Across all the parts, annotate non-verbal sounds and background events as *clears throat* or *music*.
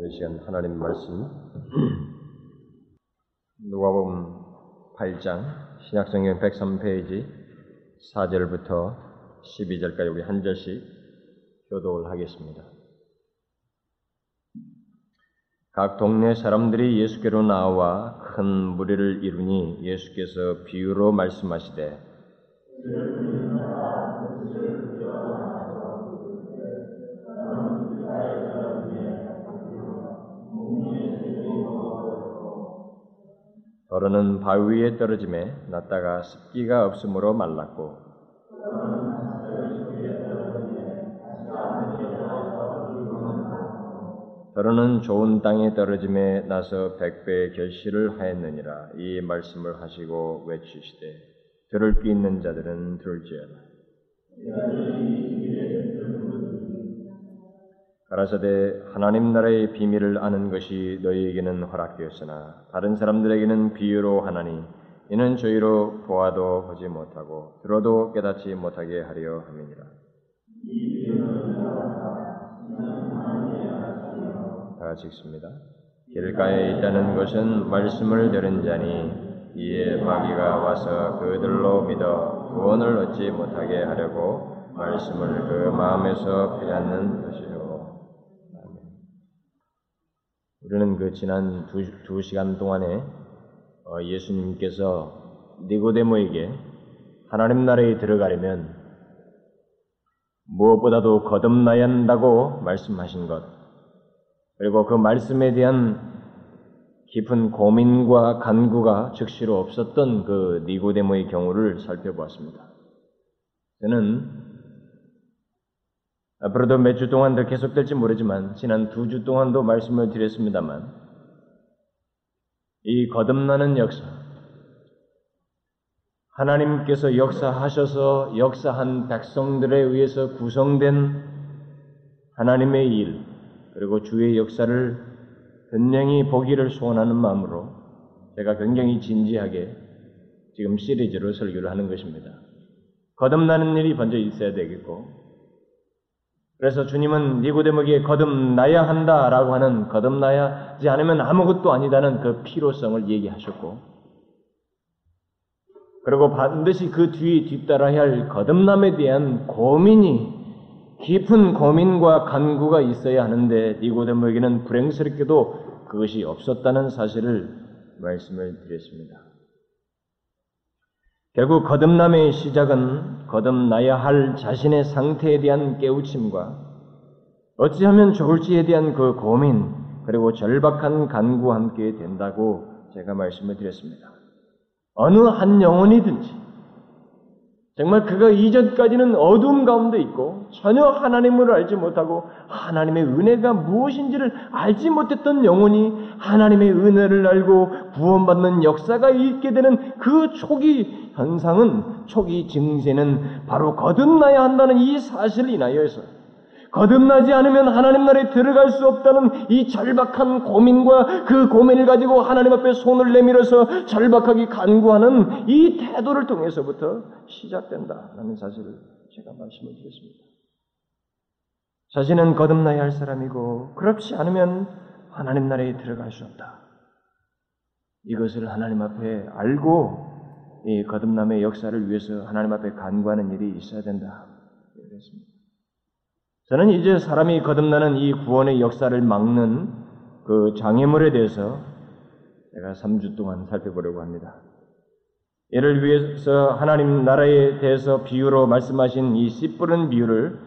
이 시간 하나님 말씀 *clears throat* 누가복음 8장 신약성경 103페이지 4절부터 12절까지 우리 한 절씩 교독을 하겠습니다. 각 동네 사람들이 예수께로 나와 큰 무리를 이루니 예수께서 비유로 말씀하시되 더러는 바위 위에 떨어짐에 났다가 습기가 없으므로 말랐고 더러는 좋은 땅에 떨어짐에 나서 백배의 결실을 하였느니라 이 말씀을 하시고 외치시되 들을 귀 있는 자들은 들을지어다 가라사대 하나님 나라의 비밀을 아는 것이 너희에게는 허락되었으나 다른 사람들에게는 비유로 하나니 이는 저희로 보아도 보지 못하고 들어도 깨닫지 못하게 하려 함이니라. 다 같이 읽습니다. 길가에 있다는 것은 말씀을 들은 자니 이에 마귀가 와서 그들로 믿어 구원을 얻지 못하게 하려고 말씀을 그 마음에서 빼앗는 것이요. 우리는 그 지난 두, 두 시간 동안에 어, 예수님께서 니고데모에게 하나님 나라에 들어가려면 무엇보다도 거듭나야 한다고 말씀하신 것, 그리고 그 말씀에 대한 깊은 고민과 간구가 즉시로 없었던 그 니고데모의 경우를 살펴보았습니다. 저는 앞으로도 몇 주 동안 더 계속될지 모르지만 지난 두 주 동안도 말씀을 드렸습니다만 이 거듭나는 역사 하나님께서 역사하셔서 역사한 백성들에 의해서 구성된 하나님의 일 그리고 주의 역사를 분명히 보기를 소원하는 마음으로 제가 굉장히 진지하게 지금 시리즈로 설교를 하는 것입니다. 거듭나는 일이 먼저 있어야 되겠고 그래서 주님은 니고데모에게 거듭나야 한다라고 하는 거듭나야지 않으면 아무것도 아니다는 그 필요성을 얘기하셨고 그리고 반드시 그 뒤에 뒤따라야 할 거듭남에 대한 고민이 깊은 고민과 간구가 있어야 하는데 니고데모에게는 불행스럽게도 그것이 없었다는 사실을 말씀을 드렸습니다. 결국 거듭남의 시작은 거듭나야 할 자신의 상태에 대한 깨우침과 어찌하면 좋을지에 대한 그 고민 그리고 절박한 간구와 함께 된다고 제가 말씀을 드렸습니다. 어느 한 영혼이든지 정말 그가 이전까지는 어두움 가운데 있고 전혀 하나님을 알지 못하고 하나님의 은혜가 무엇인지를 알지 못했던 영혼이 하나님의 은혜를 알고 구원받는 역사가 있게 되는 그 초기 현상은 초기 증세는 바로 거듭나야 한다는 이 사실을 인하여서 거듭나지 않으면 하나님 나라에 들어갈 수 없다는 이 절박한 고민과 그 고민을 가지고 하나님 앞에 손을 내밀어서 절박하게 간구하는 이 태도를 통해서부터 시작된다라는 사실을 제가 말씀을 드렸습니다. 자신은 거듭나야 할 사람이고 그렇지 않으면 하나님 나라에 들어갈 수 없다. 이것을 하나님 앞에 알고 이 거듭남의 역사를 위해서 하나님 앞에 간구하는 일이 있어야 된다. 그랬습니다. 저는 이제 사람이 거듭나는 이 구원의 역사를 막는 그 장애물에 대해서 제가 3주 동안 살펴보려고 합니다. 이를 위해서 하나님 나라에 대해서 비유로 말씀하신 이 씨 뿌른 비유를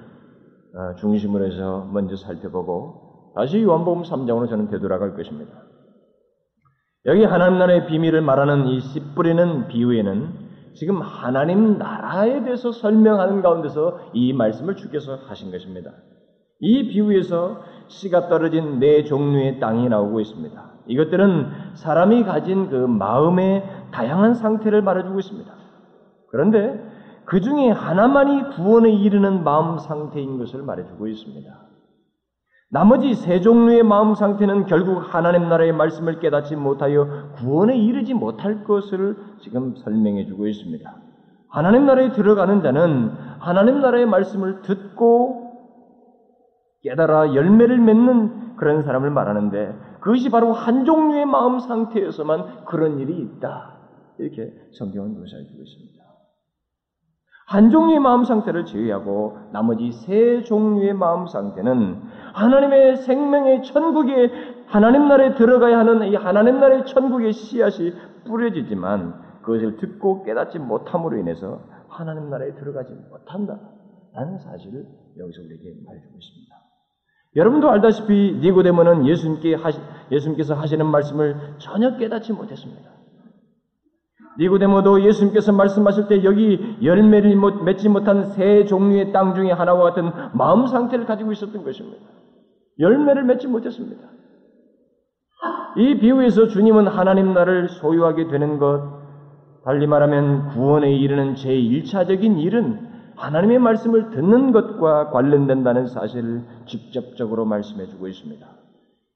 어, 중심으로 해서 먼저 살펴보고 다시 요한복음 3장으로 저는 되돌아갈 것입니다. 여기 하나님 나라의 비밀을 말하는 이 씨 뿌리는 비유에는 지금 하나님 나라에 대해서 설명하는 가운데서 이 말씀을 주께서 하신 것입니다. 이 비유에서 씨가 떨어진 네 종류의 땅이 나오고 있습니다. 이것들은 사람이 가진 그 마음의 다양한 상태를 말해주고 있습니다. 그런데 그 중에 하나만이 구원에 이르는 마음 상태인 것을 말해주고 있습니다. 나머지 세 종류의 마음 상태는 결국 하나님 나라의 말씀을 깨닫지 못하여 구원에 이르지 못할 것을 지금 설명해 주고 있습니다. 하나님 나라에 들어가는 자는 하나님 나라의 말씀을 듣고 깨달아 열매를 맺는 그런 사람을 말하는데 그것이 바로 한 종류의 마음 상태에서만 그런 일이 있다. 이렇게 성경은 묘사해 주고 있습니다. 한 종류의 마음 상태를 제외하고 나머지 세 종류의 마음 상태는 하나님의 생명의 천국에 하나님 나라에 들어가야 하는 이 하나님 나라의 천국의 씨앗이 뿌려지지만 그것을 듣고 깨닫지 못함으로 인해서 하나님 나라에 들어가지 못한다. 라는 사실을 여기서 우리에게 말해주고 있습니다. 여러분도 알다시피 니고데모는 예수님께 하시, 예수님께서 하시는 말씀을 전혀 깨닫지 못했습니다. 니고데모도 예수님께서 말씀하실 때 여기 열매를 맺지 못한 세 종류의 땅 중에 하나와 같은 마음 상태를 가지고 있었던 것입니다. 열매를 맺지 못했습니다. 이 비유에서 주님은 하나님 나라를 소유하게 되는 것, 달리 말하면 구원에 이르는 제1차적인 일은 하나님의 말씀을 듣는 것과 관련된다는 사실을 직접적으로 말씀해 주고 있습니다.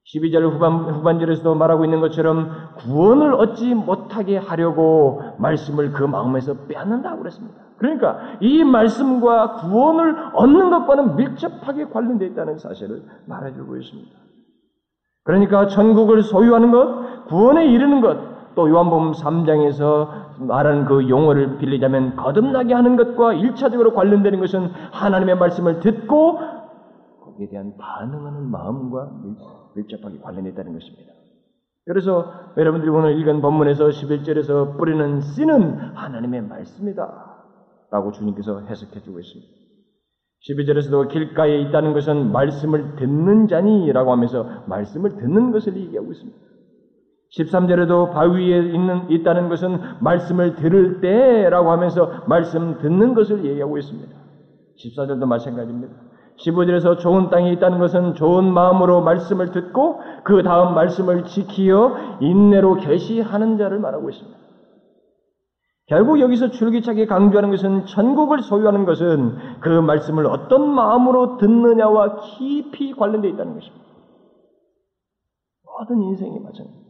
12절 후반, 후반절에서도 말하고 있는 것처럼 구원을 얻지 못하게 하려고 말씀을 그 마음에서 빼앗는다고 그랬습니다. 그러니까 이 말씀과 구원을 얻는 것과는 밀접하게 관련되어 있다는 사실을 말해주고 있습니다. 그러니까 천국을 소유하는 것, 구원에 이르는 것, 또 요한복음 3장에서 말하는 그 용어를 빌리자면 거듭나게 하는 것과 일차적으로 관련되는 것은 하나님의 말씀을 듣고 거기에 대한 반응하는 마음과 밀접하게 관련되어 있다는 것입니다. 그래서 여러분들이 오늘 읽은 본문에서 11절에서 뿌리는 씨는 하나님의 말씀이다. 라고 주님께서 해석해 주고 있습니다. 12절에서도 길가에 있다는 것은 말씀을 듣는 자니 라고 하면서 말씀을 듣는 것을 얘기하고 있습니다. 13절에도 바위에 있는, 있다는 것은 말씀을 들을 때라고 하면서 말씀 듣는 것을 얘기하고 있습니다. 14절도 마찬가지입니다. 15절에서 좋은 땅에 있다는 것은 좋은 마음으로 말씀을 듣고 그 다음 말씀을 지키어 인내로 계시하는 자를 말하고 있습니다. 결국 여기서 줄기차게 강조하는 것은 천국을 소유하는 것은 그 말씀을 어떤 마음으로 듣느냐와 깊이 관련되어 있다는 것입니다. 모든 인생이 마찬가지입니다.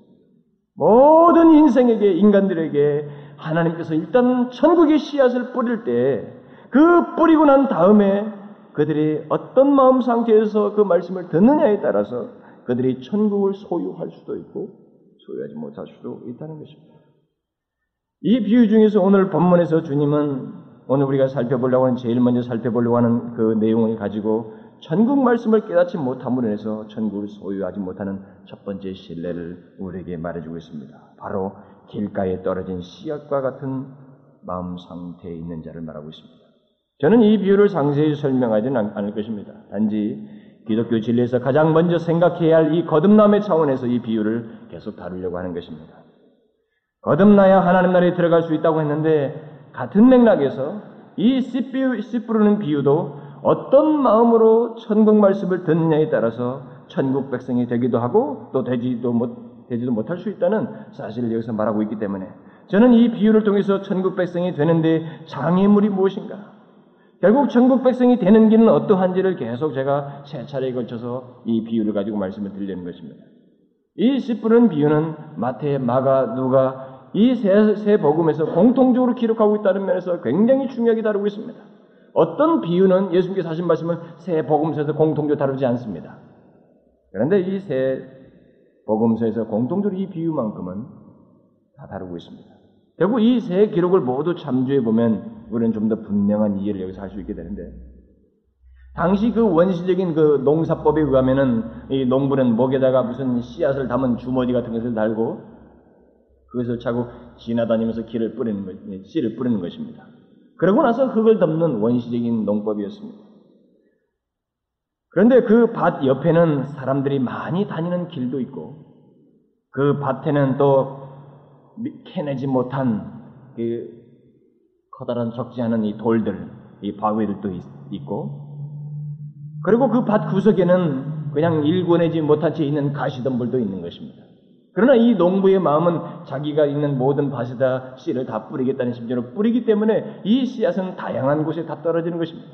모든 인생에게 인간들에게 하나님께서 일단 천국의 씨앗을 뿌릴 때 그 뿌리고 난 다음에 그들이 어떤 마음 상태에서 그 말씀을 듣느냐에 따라서 그들이 천국을 소유할 수도 있고 소유하지 못할 수도 있다는 것입니다. 이 비유 중에서 오늘 본문에서 주님은 오늘 우리가 살펴보려고 하는 제일 먼저 살펴보려고 하는 그 내용을 가지고 천국 말씀을 깨닫지 못함으로 인해서 천국을 소유하지 못하는 첫 번째 신뢰를 우리에게 말해주고 있습니다. 바로 길가에 떨어진 씨앗과 같은 마음 상태에 있는 자를 말하고 있습니다. 저는 이 비유를 상세히 설명하지는 않을 것입니다. 단지 기독교 진리에서 가장 먼저 생각해야 할 이 거듭남의 차원에서 이 비유를 계속 다루려고 하는 것입니다. 거듭나야 하나님 나라에 들어갈 수 있다고 했는데 같은 맥락에서 이 씨 뿌르는 비유도 어떤 마음으로 천국 말씀을 듣느냐에 따라서 천국 백성이 되기도 하고 또 되지도 못, 되지도 못할 수 있다는 사실을 여기서 말하고 있기 때문에 저는 이 비유를 통해서 천국 백성이 되는데 장애물이 무엇인가? 결국 천국 백성이 되는 길은 어떠한지를 계속 제가 세 차례에 걸쳐서 이 비유를 가지고 말씀을 드리려는 것입니다. 이 씨뿌는 비유는 마태, 마가, 누가 이 세, 세 복음에서 공통적으로 기록하고 있다는 면에서 굉장히 중요하게 다루고 있습니다. 어떤 비유는 예수님께서 하신 말씀을 새 복음서에서 공통적으로 다루지 않습니다. 그런데 이새 복음서에서 공통적으로 이 비유만큼은 다 다루고 있습니다. 결국 이 세 기록을 모두 참조해 보면 우리는 좀 더 분명한 이해를 여기서 할 수 있게 되는데 당시 그 원시적인 그 농사법에 의하면은 이 농부는 목에다가 무슨 씨앗을 담은 주머니 같은 것을 달고 그것을 차고 지나다니면서 길을 뿌리는 것, 씨를 뿌리는 것입니다. 그러고 나서 흙을 덮는 원시적인 농법이었습니다. 그런데 그 밭 옆에는 사람들이 많이 다니는 길도 있고 그 밭에는 또 캐내지 못한 그 커다란 적지 않은 이 돌들, 이 바위들도 있고 그리고 그 밭 구석에는 그냥 일궈내지 못한 채 있는 가시덤불도 있는 것입니다. 그러나 이 농부의 마음은 자기가 있는 모든 밭에다 씨를 다 뿌리겠다는 심정으로 뿌리기 때문에 이 씨앗은 다양한 곳에 다 떨어지는 것입니다.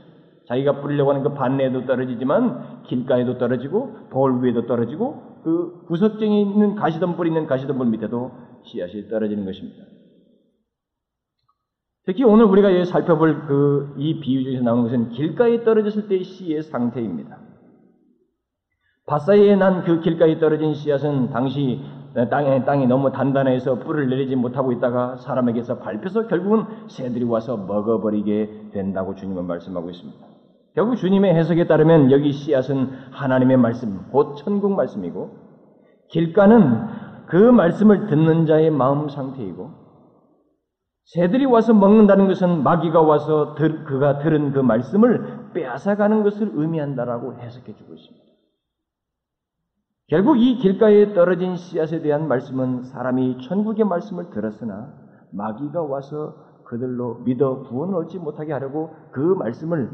자기가 뿌리려고 하는 그 반내에도 떨어지지만 길가에도 떨어지고 돌 위에도 떨어지고 그 구석쟁이 있는 가시덤불 있는 가시덤불 밑에도 씨앗이 떨어지는 것입니다. 특히 오늘 우리가 살펴볼 그 이 비유 중에서 나오는 것은 길가에 떨어졌을 때의 씨의 상태입니다. 밭사이에 난 그 길가에 떨어진 씨앗은 당시 땅에, 땅이 너무 단단해서 뿔을 내리지 못하고 있다가 사람에게서 밟혀서 결국은 새들이 와서 먹어버리게 된다고 주님은 말씀하고 있습니다. 결국 주님의 해석에 따르면 여기 씨앗은 하나님의 말씀, 곧 천국 말씀이고 길가는 그 말씀을 듣는 자의 마음 상태이고 새들이 와서 먹는다는 것은 마귀가 와서 들, 그가 들은 그 말씀을 빼앗아가는 것을 의미한다라고 해석해 주고 있습니다. 결국 이 길가에 떨어진 씨앗에 대한 말씀은 사람이 천국의 말씀을 들었으나 마귀가 와서 그들로 믿어 구원을 얻지 못하게 하려고 그 말씀을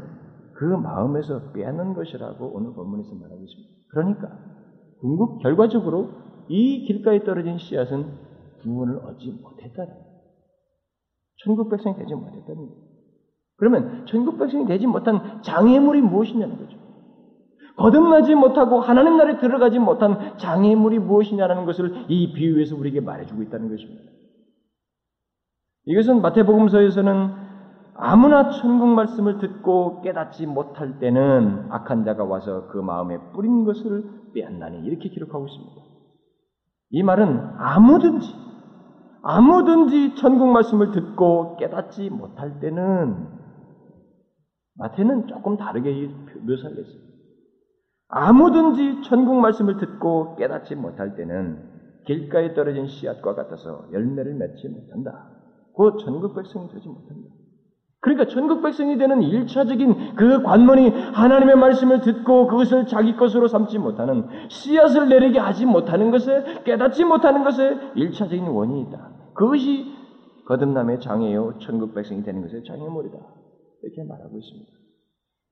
그 마음에서 빼앗는 것이라고 오늘 본문에서 말하고 있습니다. 그러니까 궁극 결과적으로 이 길가에 떨어진 씨앗은 구원을 얻지 못했다는 천국 백성이 되지 못했다는 거예요. 그러면 천국 백성이 되지 못한 장애물이 무엇이냐는 거죠. 거듭나지 못하고 하나님 나라에 들어가지 못한 장애물이 무엇이냐는 것을 이 비유에서 우리에게 말해주고 있다는 것입니다. 이것은 마태복음서에서는 아무나 천국 말씀을 듣고 깨닫지 못할 때는 악한 자가 와서 그 마음에 뿌린 것을 빼앗나니 이렇게 기록하고 있습니다. 이 말은 아무든지 아무든지 천국 말씀을 듣고 깨닫지 못할 때는 마태는 조금 다르게 묘사를 했어요. 아무든지 천국 말씀을 듣고 깨닫지 못할 때는 길가에 떨어진 씨앗과 같아서 열매를 맺지 못한다. 곧 천국 백성이 되지 못한다. 그러니까 천국 백성이 되는 일차적인 그 관문이 하나님의 말씀을 듣고 그것을 자기 것으로 삼지 못하는 씨앗을 내리게 하지 못하는 것에 깨닫지 못하는 것에 일차적인 원인이다. 그것이 거듭남의 장애요 천국 백성이 되는 것의 장애물이다. 이렇게 말하고 있습니다.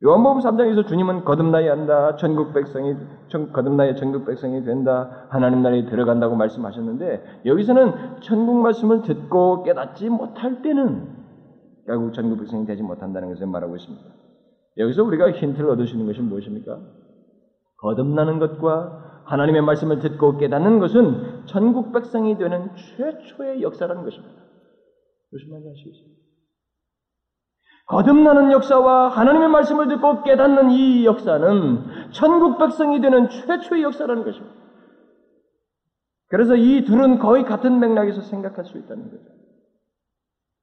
요한복음 3장에서 주님은 거듭나야 한다. 천국 백성이 거듭나야 천국 백성이 된다. 하나님 나라에 들어간다고 말씀하셨는데 여기서는 천국 말씀을 듣고 깨닫지 못할 때는 결국 천국 백성이 되지 못한다는 것을 말하고 있습니다. 여기서 우리가 힌트를 있는 것이 무엇입니까? 거듭나는 것과 하나님의 말씀을 듣고 깨닫는 것은 천국 백성이 되는 최초의 역사라는 것입니다. 무슨 말인지 아시겠습니까? 거듭나는 역사와 하나님의 말씀을 듣고 깨닫는 이 역사는 천국 백성이 되는 최초의 역사라는 것입니다. 그래서 이 둘은 거의 같은 맥락에서 생각할 수 있다는 거죠.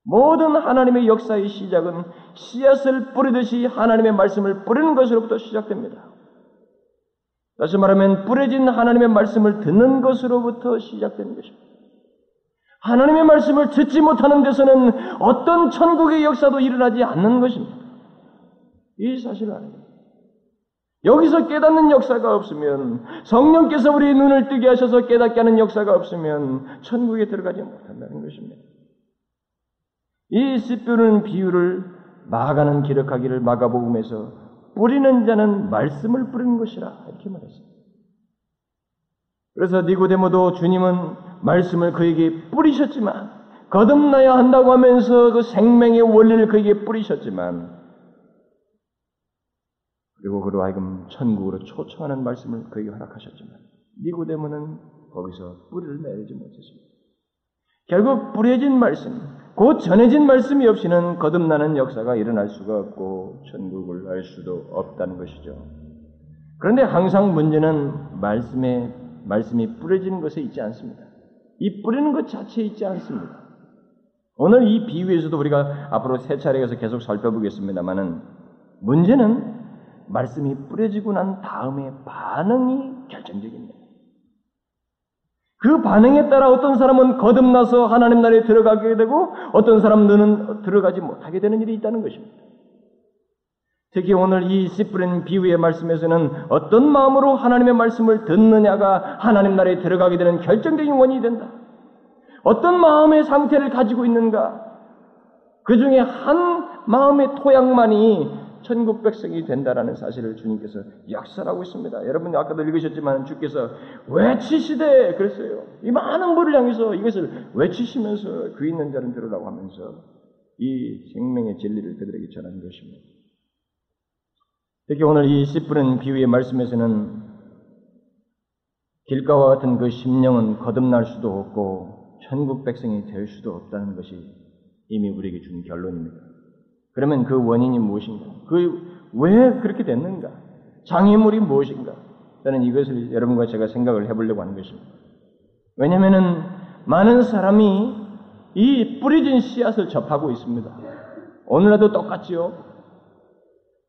모든 하나님의 역사의 시작은 씨앗을 뿌리듯이 하나님의 말씀을 뿌리는 것으로부터 시작됩니다. 다시 말하면 뿌려진 하나님의 말씀을 듣는 것으로부터 시작되는 것입니다. 하나님의 말씀을 듣지 못하는 데서는 어떤 천국의 역사도 일어나지 않는 것입니다. 이 사실을 아는 거예요. 여기서 깨닫는 역사가 없으면 성령께서 우리의 눈을 뜨게 하셔서 깨닫게 하는 역사가 없으면 천국에 들어가지 못한다는 것입니다. 이 씨뿌는 비유를 마가는 기록하기를 마가복음에서 뿌리는 자는 말씀을 뿌리는 것이라 이렇게 말했습니다. 그래서 니고데모도 주님은 말씀을 그에게 뿌리셨지만 거듭나야 한다고 하면서 그 생명의 원리를 그에게 뿌리셨지만 그리고 그로 하여금 천국으로 초청하는 말씀을 그에게 허락하셨지만 니고데모는 거기서 뿌리를 내리지 못했습니다. 결국 뿌려진 말씀, 곧 전해진 말씀이 없이는 거듭나는 역사가 일어날 수가 없고 천국을 알 수도 없다는 것이죠. 그런데 항상 문제는 말씀에 말씀이 뿌려지는 것에 있지 않습니다. 이 뿌리는 것 자체에 있지 않습니다. 오늘 이 비유에서도 우리가 앞으로 세 차례에서 계속 살펴보겠습니다만은 문제는 말씀이 뿌려지고 난 다음에 반응이 결정적입니다. 그 반응에 따라 어떤 사람은 거듭나서 하나님 나라에 들어가게 되고 어떤 사람들은 들어가지 못하게 되는 일이 있다는 것입니다. 특히 오늘 이 씨뿌린 비유의 말씀에서는 어떤 마음으로 하나님의 말씀을 듣느냐가 하나님 나라에 들어가게 되는 결정적인 원인이 된다. 어떤 마음의 상태를 가지고 있는가? 그 중에 한 마음의 토양만이 천국 백성이 된다라는 사실을 주님께서 역설하고 있습니다. 여러분 아까도 읽으셨지만 주께서 외치시되 그랬어요. 이 많은 물을 향해서 이것을 외치시면서 그 있는 자는 들으라고 하면서 이 생명의 진리를 그들에게 전하는 것입니다. 특히 오늘 이 씨뿌는 비유의 말씀에서는 길가와 같은 그 심령은 거듭날 수도 없고 천국 백성이 될 수도 없다는 것이 이미 우리에게 준 결론입니다. 그러면 그 원인이 무엇인가? 그 왜 그렇게 됐는가? 장애물이 무엇인가? 저는 이것을 여러분과 제가 생각을 해보려고 하는 것입니다. 왜냐하면 많은 사람이 이 뿌려진 씨앗을 접하고 있습니다. 오늘날도 똑같지요.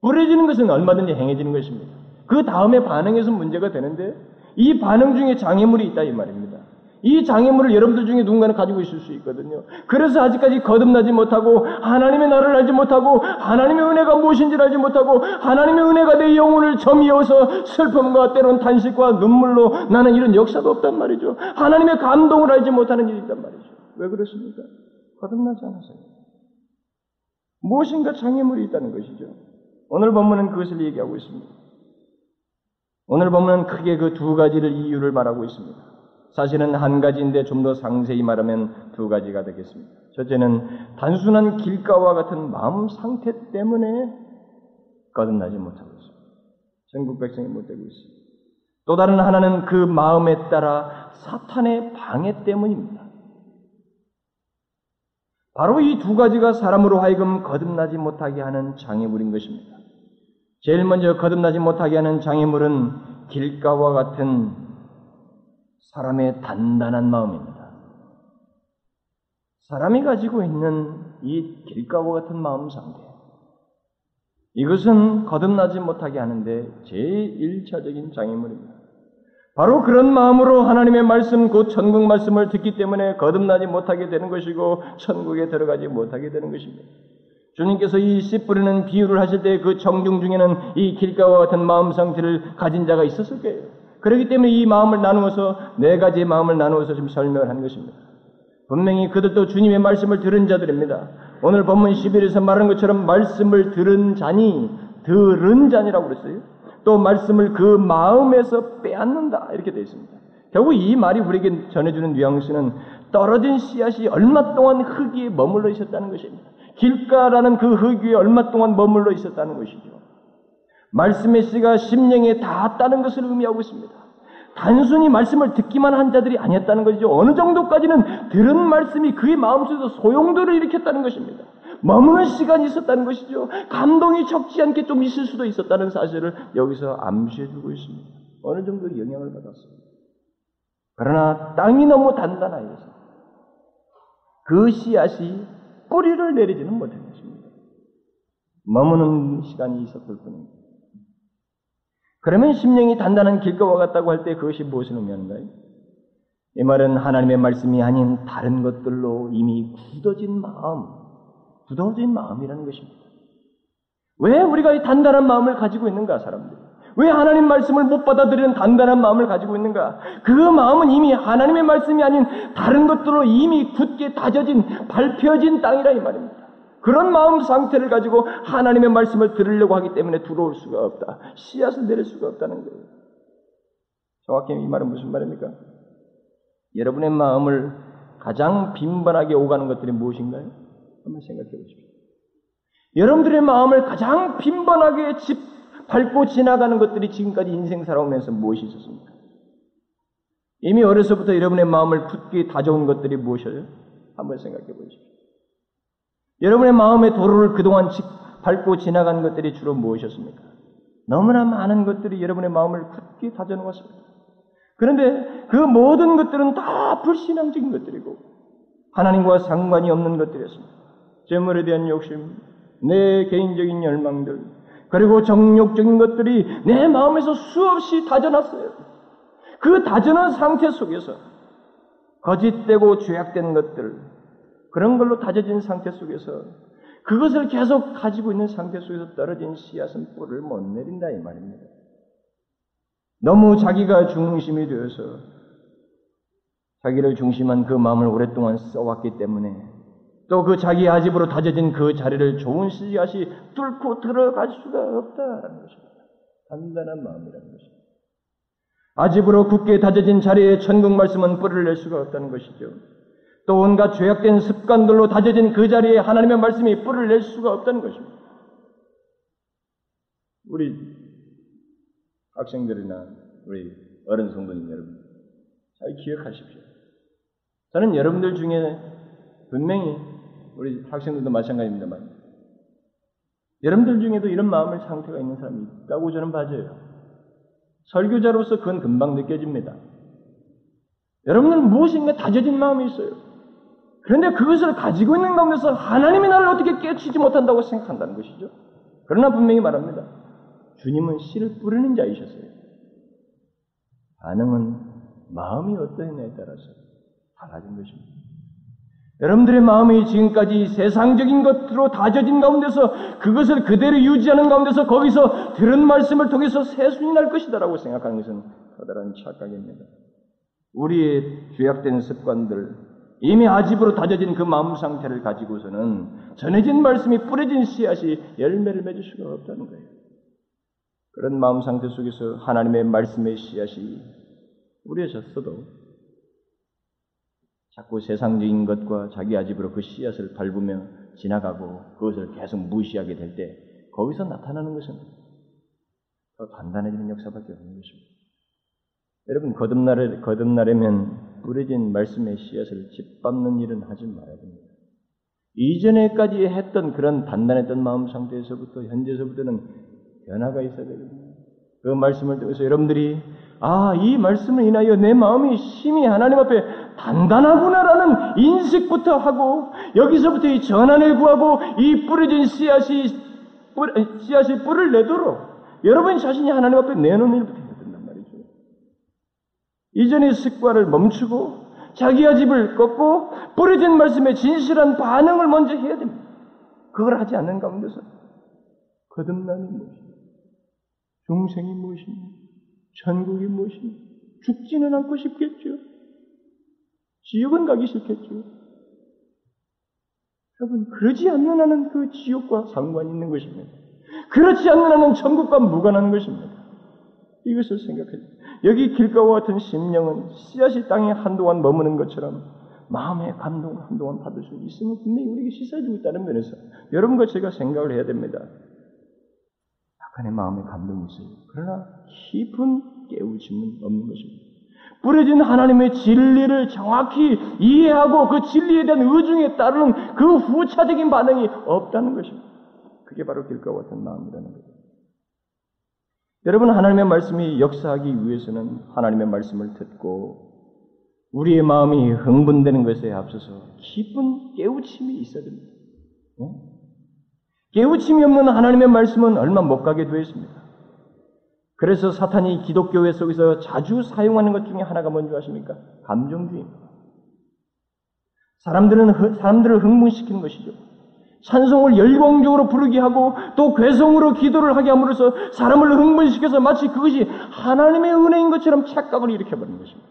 뿌려지는 것은 얼마든지 행해지는 것입니다. 그 다음에 반응에서 문제가 되는데 이 반응 중에 장애물이 있다 이 말입니다. 이 장애물을 여러분들 중에 누군가는 가지고 있을 수 있거든요. 그래서 아직까지 거듭나지 못하고 하나님의 나를 알지 못하고 하나님의 은혜가 무엇인지를 알지 못하고 하나님의 은혜가 내 영혼을 점이어서 슬픔과 때론 탄식과 눈물로 나는 이런 역사도 없단 말이죠. 하나님의 감동을 알지 못하는 일이 있단 말이죠. 왜 그렇습니까? 거듭나지 않았어요. 무엇인가 장애물이 있다는 것이죠. 오늘 본문은 그것을 얘기하고 있습니다. 오늘 본문은 크게 그 두 가지를 이유를 말하고 있습니다. 사실은 한 가지인데 좀 더 상세히 말하면 두 가지가 되겠습니다. 첫째는 단순한 길가와 같은 마음 상태 때문에 거듭나지 못하고 있습니다. 전국 백성이 못되고 있습니다. 또 다른 하나는 그 마음에 따라 사탄의 방해 때문입니다. 바로 이 두 가지가 사람으로 하여금 거듭나지 못하게 하는 장애물인 것입니다. 제일 먼저 거듭나지 못하게 하는 장애물은 길가와 같은 사람의 단단한 마음입니다. 사람이 가지고 있는 이 길가와 같은 마음 상태. 이것은 거듭나지 못하게 하는데 제1차적인 장애물입니다. 바로 그런 마음으로 하나님의 말씀, 곧 천국 말씀을 듣기 때문에 거듭나지 못하게 되는 것이고, 천국에 들어가지 못하게 되는 것입니다. 주님께서 이 씨 뿌리는 비유를 하실 때 그 정중 중에는 이 길가와 같은 마음 상태를 가진 자가 있었을 거예요. 그렇기 때문에 이 마음을 나누어서 네 가지의 마음을 나누어서 지금 설명을 하는 것입니다. 분명히 그들도 주님의 말씀을 들은 자들입니다. 오늘 본문 11에서 말한 것처럼 말씀을 들은 자니 들은 자니라고 그랬어요. 또 말씀을 그 마음에서 빼앗는다 이렇게 되어 있습니다. 결국 이 말이 우리에게 전해주는 뉘앙스는 떨어진 씨앗이 얼마 동안 흙 위에 머물러 있었다는 것입니다. 길가라는 그 흙 위에 얼마 동안 머물러 있었다는 것이죠. 말씀의 씨가 심령에 닿았다는 것을 의미하고 있습니다. 단순히 말씀을 듣기만 한 자들이 아니었다는 것이죠. 어느 정도까지는 들은 말씀이 그의 마음속에서 소용돌을 일으켰다는 것입니다. 머무는 시간이 있었다는 것이죠. 감동이 적지 않게 좀 있을 수도 있었다는 사실을 여기서 암시해주고 있습니다. 어느 정도 영향을 받았습니다. 그러나 땅이 너무 단단하여서 그 씨앗이 뿌리를 내리지는 못한 것입니다. 머무는 시간이 있었을 뿐입니다. 그러면 심령이 단단한 길가와 같다고 할 때 그것이 무엇을 의미하는가요? 이 말은 하나님의 말씀이 아닌 다른 것들로 이미 굳어진 마음, 굳어진 마음이라는 것입니다. 왜 우리가 이 단단한 마음을 가지고 있는가, 사람들이? 왜 하나님 말씀을 못 받아들이는 단단한 마음을 가지고 있는가? 그 마음은 이미 하나님의 말씀이 아닌 다른 것들로 이미 굳게 다져진, 밟혀진 땅이라 이 말입니다. 그런 마음 상태를 가지고 하나님의 말씀을 들으려고 하기 때문에 들어올 수가 없다. 씨앗을 내릴 수가 없다는 거예요. 정확히 이 말은 무슨 말입니까? 여러분의 마음을 가장 빈번하게 오가는 것들이 무엇인가요? 한번 생각해 보십시오. 여러분들의 마음을 가장 빈번하게 집, 밟고 지나가는 것들이 지금까지 인생 살아오면서 무엇이 있었습니까? 이미 어려서부터 여러분의 마음을 굳게 다져온 것들이 무엇이에요? 한번 생각해 보십시오. 여러분의 마음의 도로를 그동안 밟고 지나간 것들이 주로 무엇이었습니까? 너무나 많은 것들이 여러분의 마음을 굳게 다져놓았습니다. 그런데 그 모든 것들은 다 불신앙적인 것들이고 하나님과 상관이 없는 것들이었습니다. 재물에 대한 욕심, 내 개인적인 열망들, 그리고 정욕적인 것들이 내 마음에서 수없이 다져놨어요. 그 다져놓은 상태 속에서 거짓되고 죄악된 것들, 그런 걸로 다져진 상태 속에서 그것을 계속 가지고 있는 상태 속에서 떨어진 씨앗은 뿔을 못 내린다 이 말입니다. 너무 자기가 중심이 되어서 자기를 중심한 그 마음을 오랫동안 써왔기 때문에 또 그 자기 아집으로 다져진 그 자리를 좋은 씨앗이 뚫고 들어갈 수가 없다라는 것입니다. 단단한 마음이라는 것입니다. 아집으로 굳게 다져진 자리에 천국 말씀은 뿔을 낼 수가 없다는 것이죠. 또 온갖 죄악된 습관들로 다져진 그 자리에 하나님의 말씀이 뿔을 낼 수가 없다는 것입니다. 우리 학생들이나 우리 어른 성도님 여러분, 잘 기억하십시오. 저는 여러분들 중에 분명히 우리 학생들도 마찬가지입니다만, 여러분들 중에도 이런 마음의 상태가 있는 사람이 있다고 저는 봐져요. 설교자로서 그건 금방 느껴집니다. 여러분은 무엇인가 다져진 마음이 있어요. 그런데 그것을 가지고 있는 가운데서 하나님이 나를 어떻게 깨치지 못한다고 생각한다는 것이죠. 그러나 분명히 말합니다. 주님은 씨를 뿌리는 자이셨어요. 반응은 마음이 어떠냐에 따라서 달라진 것입니다. 여러분들의 마음이 지금까지 세상적인 것으로 다져진 가운데서 그것을 그대로 유지하는 가운데서 거기서 들은 말씀을 통해서 새순이 날 것이다라고 생각하는 것은 커다란 착각입니다. 우리의 죄악된 습관들, 이미 아집으로 다져진 그 마음 상태를 가지고서는 전해진 말씀이 뿌려진 씨앗이 열매를 맺을 수가 없다는 거예요. 그런 마음 상태 속에서 하나님의 말씀의 씨앗이 뿌려졌어도 자꾸 세상적인 것과 자기 아집으로 그 씨앗을 밟으며 지나가고 그것을 계속 무시하게 될 때 거기서 나타나는 것은 더 단단해지는 역사밖에 없는 것입니다. 여러분 거듭날에 거듭나려면 뿌려진 말씀의 씨앗을 짓밟는 일은 하지 말아야 됩니다. 이전에까지 했던 그런 단단했던 마음 상태에서부터 현재서부터는 변화가 있어야 되거든요. 그 말씀을 통해서 여러분들이 아, 이 말씀을 인하여 내 마음이 심히 하나님 앞에 단단하구나라는 인식부터 하고 여기서부터 이 전환을 구하고 이 뿌려진 씨앗이 뿌, 씨앗이 뿔을 내도록 여러분 자신이 하나님 앞에 내놓는 일부터. 이전의 습관을 멈추고 자기의 집을 꺾고 뿌려진 말씀에 진실한 반응을 먼저 해야 됩니다. 그걸 하지 않는 가운데서 거듭남이 무엇입니까? 중생이 무엇입니까? 천국이 무엇입니까? 죽지는 않고 싶겠죠. 지옥은 가기 싫겠죠. 여러분, 그러지 않는 한은 그 지옥과 상관이 있는 것입니다. 그렇지 않는 한은 천국과 무관한 것입니다. 이것을 생각해요. 여기 길가와 같은 심령은 씨앗이 땅에 한동안 머무는 것처럼 마음의 감동을 한동안 받을 수 있으면 분명히 우리에게 씻어주고 있다는 면에서 여러분과 제가 생각을 해야 됩니다. 약간의 마음의 감동이 있어요. 그러나 깊은 깨우침은 없는 것입니다. 뿌려진 하나님의 진리를 정확히 이해하고 그 진리에 대한 의중에 따르는 그 후차적인 반응이 없다는 것입니다. 그게 바로 길과 같은 마음이라는 거예요. 여러분, 하나님의 말씀이 역사하기 위해서는 하나님의 말씀을 듣고 우리의 마음이 흥분되는 것에 앞서서 깊은 깨우침이 있어야 됩니다. 네? 깨우침이 없는 하나님의 말씀은 얼마 못 가게 되어 있습니다. 그래서 사탄이 기독교회 속에서 자주 사용하는 것 중에 하나가 뭔지 아십니까? 감정주의입니다. 사람들은, 사람들을 흥분시키는 것이죠. 찬송을 열광적으로 부르게 하고 또 괴성으로 기도를 하게 함으로써 사람을 흥분시켜서 마치 그것이 하나님의 은혜인 것처럼 착각을 일으켜버리는 것입니다.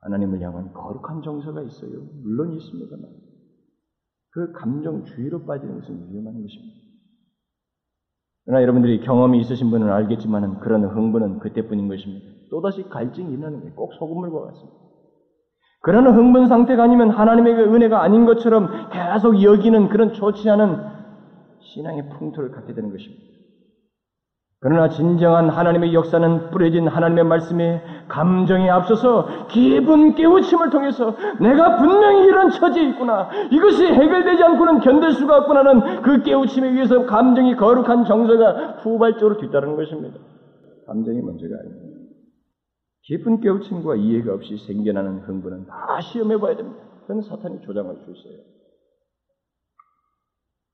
하나님을 향한 거룩한 정서가 있어요. 물론 있습니다만 그 감정 주의로 빠지는 것은 위험한 것입니다. 그러나 여러분들이 경험이 있으신 분은 알겠지만 그런 흥분은 그때뿐인 것입니다. 또다시 갈증이 일어나는 게꼭 소금물과 같습니다. 그런 흥분 상태가 아니면 하나님의 그 은혜가 아닌 것처럼 계속 여기는 그런 좋지 않은 신앙의 풍토를 갖게 되는 것입니다. 그러나 진정한 하나님의 역사는 뿌려진 하나님의 말씀에 감정에 앞서서 깊은 깨우침을 통해서 내가 분명히 이런 처지에 있구나. 이것이 해결되지 않고는 견딜 수가 없구나는 그 깨우침에 의해서 감정이 거룩한 정서가 후발적으로 뒤따르는 것입니다. 감정이 먼저가 아닙니다. 깊은 깨우침과 이해가 없이 생겨나는 흥분은 다 시험해 봐야 됩니다. 그건 사탄이 조장할 수 있어요.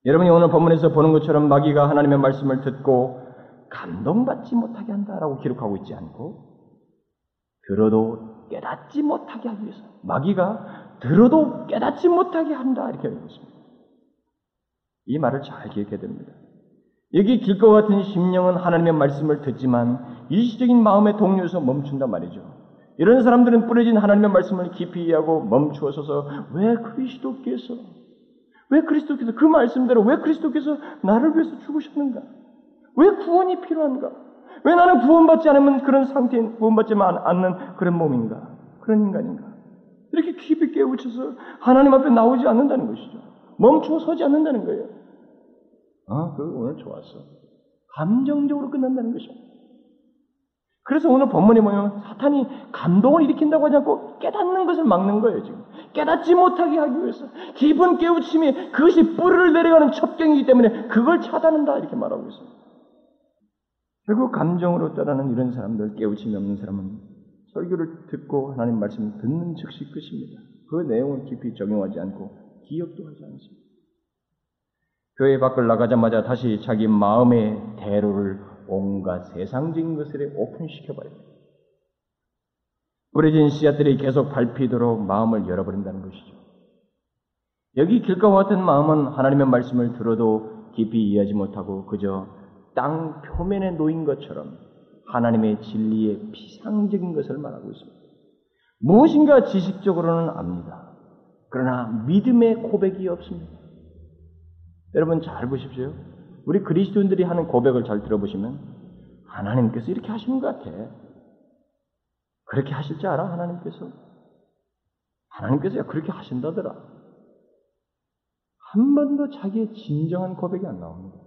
여러분이 오늘 본문에서 보는 것처럼 마귀가 하나님의 말씀을 듣고 감동받지 못하게 한다라고 기록하고 있지 않고 들어도 깨닫지 못하게 하기 위해서 마귀가 들어도 깨닫지 못하게 한다 이렇게 하고 있습니다. 이 말을 잘 기억해야 됩니다. 여기 길것 같은 심령은 하나님의 말씀을 듣지만 일시적인 마음의 동료에서 멈춘단 말이죠. 이런 사람들은 뿌려진 하나님의 말씀을 깊이 이해하고 멈추어 서서 왜 그리스도께서 왜 그리스도께서 그 말씀대로 왜 그리스도께서 나를 위해서 죽으셨는가? 왜 구원이 필요한가? 왜 나는 구원받지 않으면 그런 상태인, 구원받지 않는 그런 몸인가? 그런 인간인가? 이렇게 깊이 깨우쳐서 하나님 앞에 나오지 않는다는 것이죠. 멈추어 서지 않는다는 거예요. 아, 그 오늘 좋았어. 감정적으로 끝난다는 것입니다. 그래서 오늘 본문에 보면 사탄이 감동을 일으킨다고 하지 않고 깨닫는 것을 막는 거예요, 지금. 깨닫지 못하게 하기 위해서. 깊은 깨우침이 그것이 뿌리를 내려가는 첩경이기 때문에 그걸 차단한다, 이렇게 말하고 있습니다. 결국 감정으로 따르는 이런 사람들, 깨우침이 없는 사람은 설교를 듣고 하나님 말씀을 듣는 즉시 끝입니다. 그 내용을 깊이 적용하지 않고 기억도 하지 않습니다. 교회 밖을 나가자마자 다시 자기 마음의 대로를 온갖 세상적인 것들에 오픈시켜버려야 됩니다. 뿌려진 씨앗들이 계속 밟히도록 마음을 열어버린다는 것이죠. 여기 길가와 같은 마음은 하나님의 말씀을 들어도 깊이 이해하지 못하고 그저 땅 표면에 놓인 것처럼 하나님의 진리의 피상적인 것을 말하고 있습니다. 무엇인가 지식적으로는 압니다. 그러나 믿음의 고백이 없습니다. 여러분 잘 보십시오. 우리 그리스도인들이 하는 고백을 잘 들어보시면 하나님께서 이렇게 하시는 것 같아. 그렇게 하실 줄 알아? 하나님께서? 하나님께서 그렇게 하신다더라. 한 번도 자기의 진정한 고백이 안 나옵니다.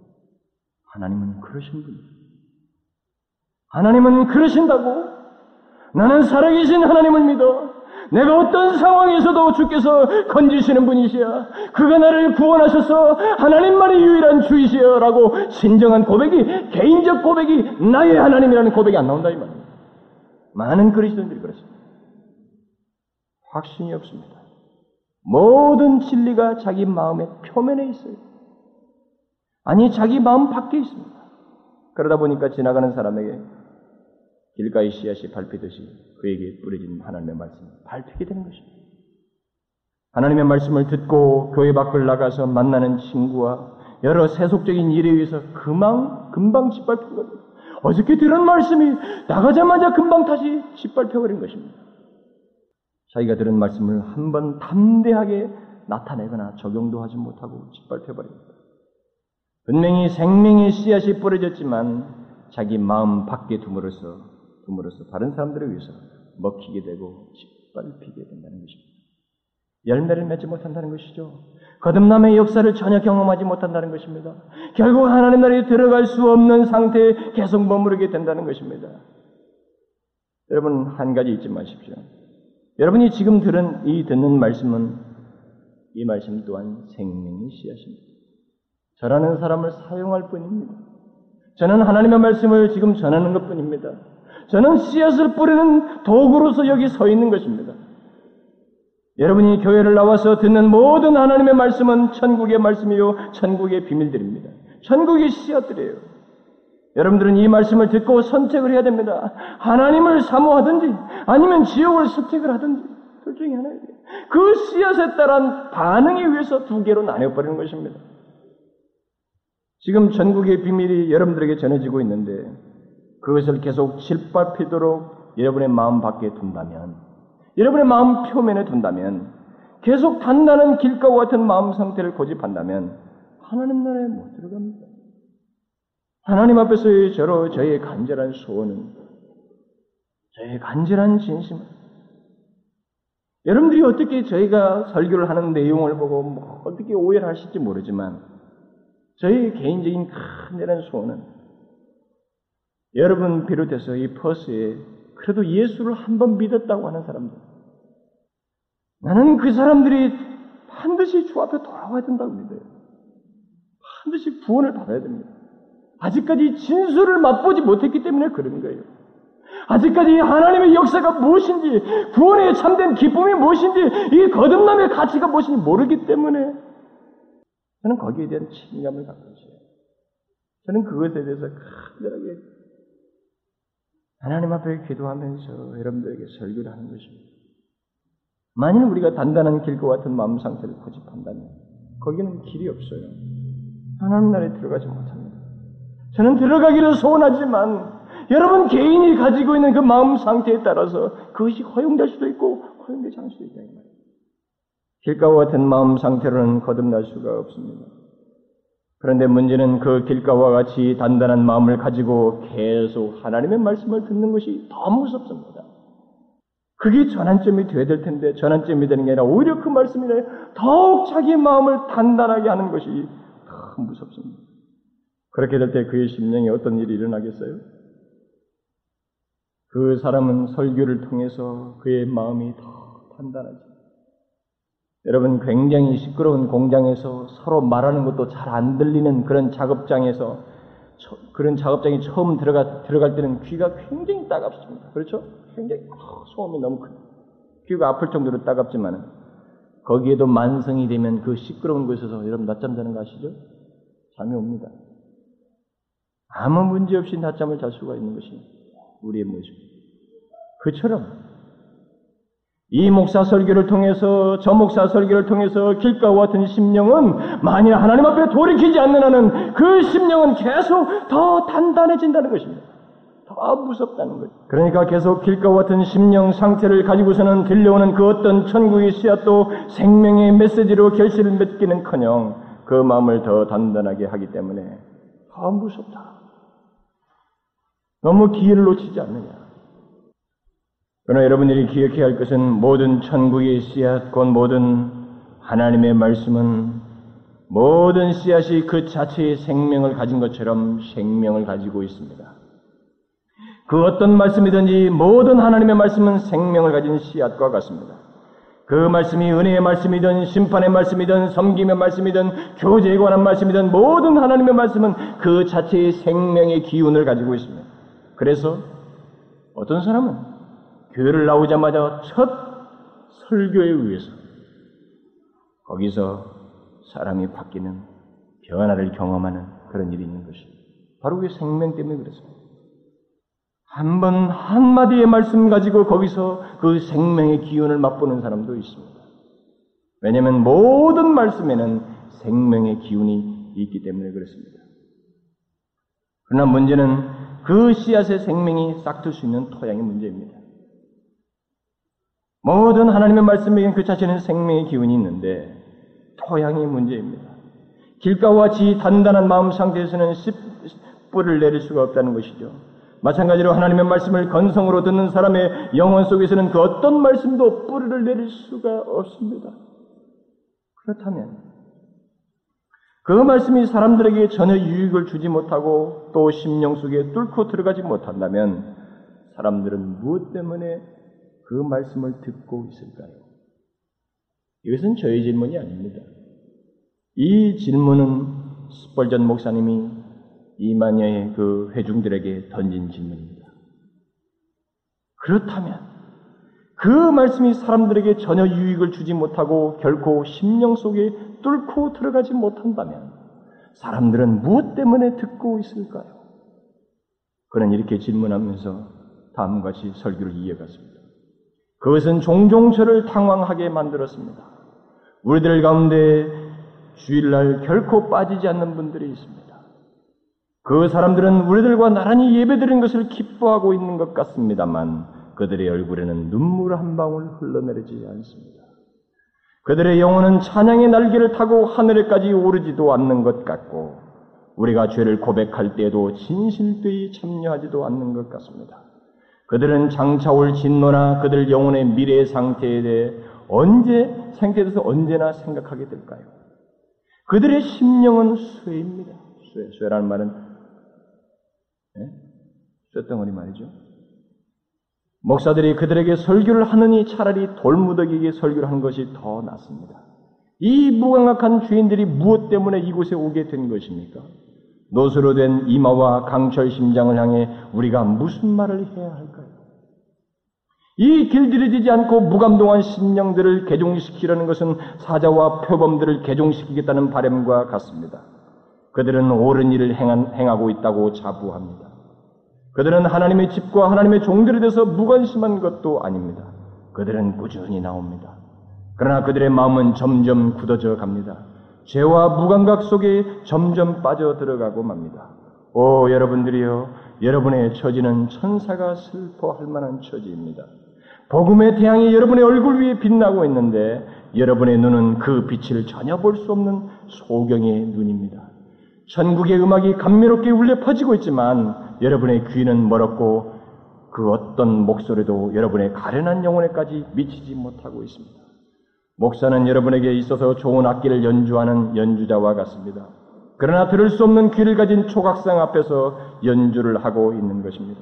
하나님은 그러신 분이에요. 하나님은 그러신다고? 나는 살아계신 하나님을 믿어. 내가 어떤 상황에서도 주께서 건지시는 분이시야. 그가 나를 구원하셔서 하나님만이 유일한 주이시여라고 진정한 고백이 개인적 고백이 나의 하나님이라는 고백이 안 나온다 이 말입니다. 많은 그리스도인들이 그렇습니다. 확신이 없습니다. 모든 진리가 자기 마음의 표면에 있어요. 아니 자기 마음 밖에 있습니다. 그러다 보니까 지나가는 사람에게 길가의 씨앗이 밟히듯이 그에게 뿌려진 하나님의 말씀이 밟히게 되는 것입니다. 하나님의 말씀을 듣고 교회 밖을 나가서 만나는 친구와 여러 세속적인 일에 의해서 금방 금방 짓밟힌 겁니다. 어저께 들은 말씀이 나가자마자 금방 다시 짓밟혀버린 것입니다. 자기가 들은 말씀을 한 번 담대하게 나타내거나 적용도 하지 못하고 짓밟혀버립니다. 분명히 생명의 씨앗이 뿌려졌지만 자기 마음 밖에 둠으로써 둠으로써 다른 사람들을 위해서 먹히게 되고 짓밟히게 된다는 것입니다. 열매를 맺지 못한다는 것이죠. 거듭남의 역사를 전혀 경험하지 못한다는 것입니다. 결국 하나님 나라에 들어갈 수 없는 상태에 계속 머무르게 된다는 것입니다. 여러분 한 가지 잊지 마십시오. 여러분이 지금 들은 이 듣는 말씀은 이 말씀 또한 생명의 씨앗입니다. 저라는 사람을 사용할 뿐입니다. 저는 하나님의 말씀을 지금 전하는 것 뿐입니다. 저는 씨앗을 뿌리는 도구로서 여기 서 있는 것입니다. 여러분이 교회를 나와서 듣는 모든 하나님의 말씀은 천국의 말씀이요, 천국의 비밀들입니다. 천국의 씨앗들이에요. 여러분들은 이 말씀을 듣고 선택을 해야 됩니다. 하나님을 사모하든지 아니면 지옥을 선택을 하든지 둘 중에 하나예요. 그 씨앗에 따른 반응에 의해서 두 개로 나뉘어버리는 것입니다. 지금 전국의 비밀이 여러분들에게 전해지고 있는데 그것을 계속 질밟히도록 여러분의 마음 밖에 둔다면 여러분의 마음 표면에 둔다면 계속 단단한 길가와 같은 마음 상태를 고집한다면 하나님 나라에 못 들어갑니다. 하나님 앞에서의 저로 저의 간절한 소원은 저의 간절한 진심은 여러분들이 어떻게 저희가 설교를 하는 내용을 보고 뭐 어떻게 오해를 하실지 모르지만 저희 개인적인 간절한 소원은 여러분 비롯해서 이 퍼스에 그래도 예수를 한 번 믿었다고 하는 사람들 나는 그 사람들이 반드시 주 앞에 돌아와야 된다고 믿어요. 반드시 구원을 받아야 됩니다. 아직까지 진수를 맛보지 못했기 때문에 그런 거예요. 아직까지 하나님의 역사가 무엇인지, 구원의 참된 기쁨이 무엇인지, 이 거듭남의 가치가 무엇인지 모르기 때문에 저는 거기에 대한 책임감을 갖고 있어요. 저는 그것에 대해서 간절하게 하나님 앞에 기도하면서 여러분들에게 설교를 하는 것입니다. 만일 우리가 단단한 길과 같은 마음 상태를 고집한다면 거기는 길이 없어요. 하나님 나라에 들어가지 못합니다. 저는 들어가기를 소원하지만 여러분 개인이 가지고 있는 그 마음 상태에 따라서 그것이 허용될 수도 있고 허용되지 않을 수도 있다. 길가와 같은 마음 상태로는 거듭날 수가 없습니다. 그런데 문제는 그 길가와 같이 단단한 마음을 가지고 계속 하나님의 말씀을 듣는 것이 더 무섭습니다. 그게 전환점이 되어야 될 텐데 전환점이 되는 게 아니라 오히려 그 말씀이 더욱 자기 마음을 단단하게 하는 것이 더 무섭습니다. 그렇게 될 때 그의 심령에 어떤 일이 일어나겠어요? 그 사람은 설교를 통해서 그의 마음이 더 단단하죠. 여러분 굉장히 시끄러운 공장에서 서로 말하는 것도 잘 안 들리는 그런 작업장에서 그런 작업장에 처음 들어가, 들어갈 때는 귀가 굉장히 따갑습니다. 그렇죠? 굉장히 어, 소음이 너무 큰. 귀가 아플 정도로 따갑지만은 거기에도 만성이 되면 그 시끄러운 곳에서 여러분 낮잠 자는 거 아시죠? 잠이 옵니다. 아무 문제 없이 낮잠을 잘 수가 있는 것이 우리의 모습. 그처럼 이 목사 설교를 통해서 저 목사 설교를 통해서 길가와 같은 심령은 만일 하나님 앞에 돌이키지 않는 한은 그 심령은 계속 더 단단해진다는 것입니다. 더 무섭다는 거죠. 그러니까 계속 길가와 같은 심령 상태를 가지고서는 들려오는 그 어떤 천국의 씨앗도 생명의 메시지로 결실을 맺기는커녕 그 마음을 더 단단하게 하기 때문에 더 무섭다. 너무 기회를 놓치지 않느냐. 그러나 여러분들이 기억해야 할 것은 모든 천국의 씨앗, 곧 모든 하나님의 말씀은 모든 씨앗이 그 자체의 생명을 가진 것처럼 생명을 가지고 있습니다. 그 어떤 말씀이든지 모든 하나님의 말씀은 생명을 가진 씨앗과 같습니다. 그 말씀이 은혜의 말씀이든 심판의 말씀이든 섬김의 말씀이든 교제에 관한 말씀이든 모든 하나님의 말씀은 그 자체의 생명의 기운을 가지고 있습니다. 그래서 어떤 사람은 교회를 나오자마자 첫 설교에 의해서 거기서 사람이 바뀌는 변화를 경험하는 그런 일이 있는 것이 바로 그 생명 때문에 그렇습니다. 한 번 한마디의 말씀 가지고 거기서 그 생명의 기운을 맛보는 사람도 있습니다. 왜냐하면 모든 말씀에는 생명의 기운이 있기 때문에 그렇습니다. 그러나 문제는 그 씨앗의 생명이 싹틀 수 있는 토양의 문제입니다. 모든 하나님의 말씀에는 그 자체는 생명의 기운이 있는데 토양이 문제입니다. 길가와 같이 단단한 마음 상태에서는 씨 뿌를 내릴 수가 없다는 것이죠. 마찬가지로 하나님의 말씀을 건성으로 듣는 사람의 영혼 속에서는 그 어떤 말씀도 뿌리를 내릴 수가 없습니다. 그렇다면 그 말씀이 사람들에게 전혀 유익을 주지 못하고 또 심령 속에 뚫고 들어가지 못한다면 사람들은 무엇 때문에 그 말씀을 듣고 있을까요? 이것은 저의 질문이 아닙니다. 이 질문은 스펄전 목사님이 이마녀의 그 회중들에게 던진 질문입니다. 그렇다면 그 말씀이 사람들에게 전혀 유익을 주지 못하고 결코 심령 속에 뚫고 들어가지 못한다면 사람들은 무엇 때문에 듣고 있을까요? 그는 이렇게 질문하면서 다음과 같이 설교를 이어갔습니다. 그것은 종종 저를 당황하게 만들었습니다. 우리들 가운데 주일날 결코 빠지지 않는 분들이 있습니다. 그 사람들은 우리들과 나란히 예배드리는 것을 기뻐하고 있는 것 같습니다만 그들의 얼굴에는 눈물 한 방울 흘러내리지 않습니다. 그들의 영혼은 찬양의 날개를 타고 하늘에까지 오르지도 않는 것 같고 우리가 죄를 고백할 때에도 진실되이 참여하지도 않는 것 같습니다. 그들은 장차 올 진노나 그들 영혼의 미래 상태에 대해 언제 생태에 대해서 언제나 생각하게 될까요? 그들의 심령은 쇠입니다. 쇠, 쇠라는 말은 네? 쇠덩어리 말이죠. 목사들이 그들에게 설교를 하느니 차라리 돌무더기에게 설교를 한 것이 더 낫습니다. 이 무감각한 주인들이 무엇 때문에 이곳에 오게 된 것입니까? 노수로 된 이마와 강철 심장을 향해 우리가 무슨 말을 해야 할까요? 이 길들여지지 않고 무감동한 심령들을 개종시키려는 것은 사자와 표범들을 개종시키겠다는 바램과 같습니다. 그들은 옳은 일을 행하고 있다고 자부합니다. 그들은 하나님의 집과 하나님의 종들에 대해서 무관심한 것도 아닙니다. 그들은 꾸준히 나옵니다. 그러나 그들의 마음은 점점 굳어져 갑니다. 죄와 무감각 속에 점점 빠져 들어가고 맙니다. 오, 여러분들이요. 여러분의 처지는 천사가 슬퍼할 만한 처지입니다. 복음의 태양이 여러분의 얼굴 위에 빛나고 있는데 여러분의 눈은 그 빛을 전혀 볼 수 없는 소경의 눈입니다. 천국의 음악이 감미롭게 울려 퍼지고 있지만 여러분의 귀는 멀었고 그 어떤 목소리도 여러분의 가련한 영혼에까지 미치지 못하고 있습니다. 목사는 여러분에게 있어서 좋은 악기를 연주하는 연주자와 같습니다. 그러나 들을 수 없는 귀를 가진 초각상 앞에서 연주를 하고 있는 것입니다.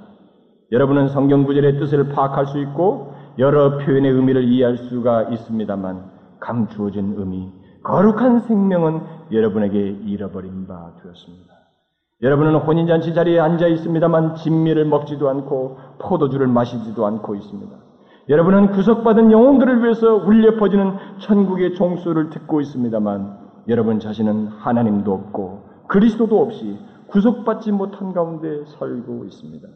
여러분은 성경 구절의 뜻을 파악할 수 있고 여러 표현의 의미를 이해할 수가 있습니다만 감추어진 의미, 거룩한 생명은 여러분에게 잃어버린 바 되었습니다. 여러분은 혼인잔치 자리에 앉아 있습니다만 진미를 먹지도 않고 포도주를 마시지도 않고 있습니다. 여러분은 구속받은 영혼들을 위해서 울려 퍼지는 천국의 종소를 듣고 있습니다만 여러분 자신은 하나님도 없고 그리스도도 없이 구속받지 못한 가운데 살고 있습니다.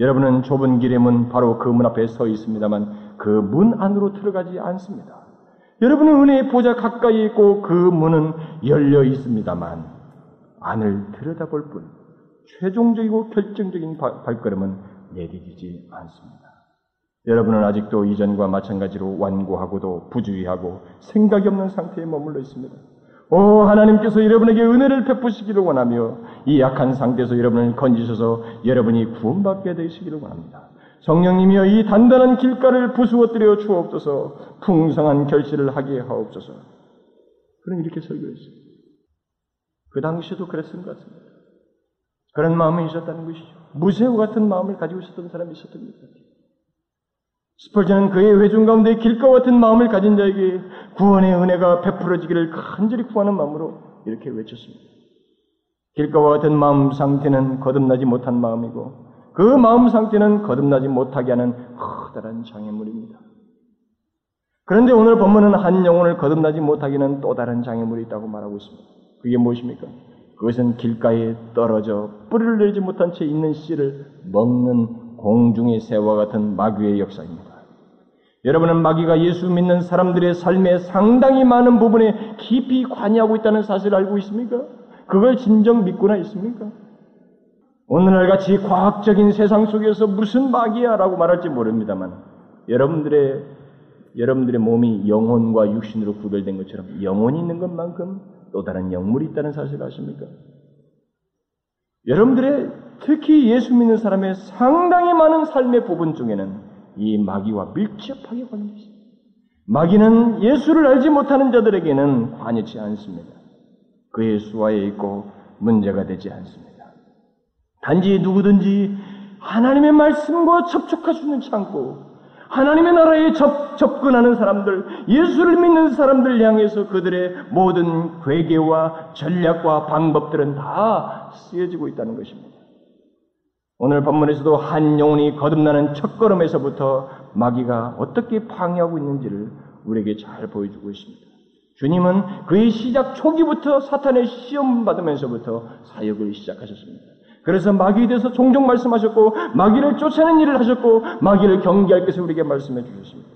여러분은 좁은 길의 문 바로 그 문 앞에 서 있습니다만 그 문 안으로 들어가지 않습니다. 여러분은 은혜의 보좌 가까이 있고 그 문은 열려 있습니다만 안을 들여다볼 뿐 최종적이고 결정적인 발걸음은 내디디지 않습니다. 여러분은 아직도 이전과 마찬가지로 완고하고도 부주의하고 생각이 없는 상태에 머물러 있습니다. 오 하나님께서 여러분에게 은혜를 베푸시기를 원하며 이 약한 상태에서 여러분을 건지셔서 여러분이 구원받게 되시기를 원합니다. 성령님이여 이 단단한 길가를 부수어뜨려 주옵소서 풍성한 결실을 하게 하옵소서. 그런 이렇게 설교했어요. 그 당시에도 그랬던 것 같습니다. 그런 마음이 있었다는 것이죠. 무쇠우 같은 마음을 가지고 있었던 사람이 있었던 것 같아요. 스펄전은 그의 회중 가운데 길과 같은 마음을 가진 자에게 구원의 은혜가 베풀어지기를 간절히 구하는 마음으로 이렇게 외쳤습니다. 길가와 같은 마음 상태는 거듭나지 못한 마음이고 그 마음 상태는 거듭나지 못하게 하는 커다란 장애물입니다. 그런데 오늘 본문은 한 영혼을 거듭나지 못하기는 또 다른 장애물이 있다고 말하고 있습니다. 그게 무엇입니까? 그것은 길가에 떨어져 뿌리를 내리지 못한 채 있는 씨를 먹는 공중의 새와 같은 마귀의 역사입니다. 여러분은 마귀가 예수 믿는 사람들의 삶에 상당히 많은 부분에 깊이 관여하고 있다는 사실을 알고 있습니까? 그걸 진정 믿고나 있습니까? 오늘날 같이 과학적인 세상 속에서 무슨 마귀야 라고 말할지 모릅니다만 여러분들의 여러분들의 몸이 영혼과 육신으로 구별된 것처럼 영혼이 있는 것만큼 또 다른 영물이 있다는 사실을 아십니까? 여러분들의 특히 예수 믿는 사람의 상당히 많은 삶의 부분 중에는 이 마귀와 밀접하게 관련되어 있습니다. 마귀는 예수를 알지 못하는 자들에게는 관여치 않습니다. 그의 수하에 있고 문제가 되지 않습니다. 단지 누구든지 하나님의 말씀과 접촉할 수 있는 창고, 하나님의 나라에 접, 접근하는 사람들, 예수를 믿는 사람들 향해서 그들의 모든 괴계와 전략과 방법들은 다 쓰여지고 있다는 것입니다. 오늘 본문에서도 한 영혼이 거듭나는 첫걸음에서부터 마귀가 어떻게 방해하고 있는지를 우리에게 잘 보여주고 있습니다. 주님은 그의 시작 초기부터 사탄의 시험 받으면서부터 사역을 시작하셨습니다. 그래서 마귀에 대해서 종종 말씀하셨고 마귀를 쫓아내는 일을 하셨고 마귀를 경계할 것을 우리에게 말씀해 주셨습니다.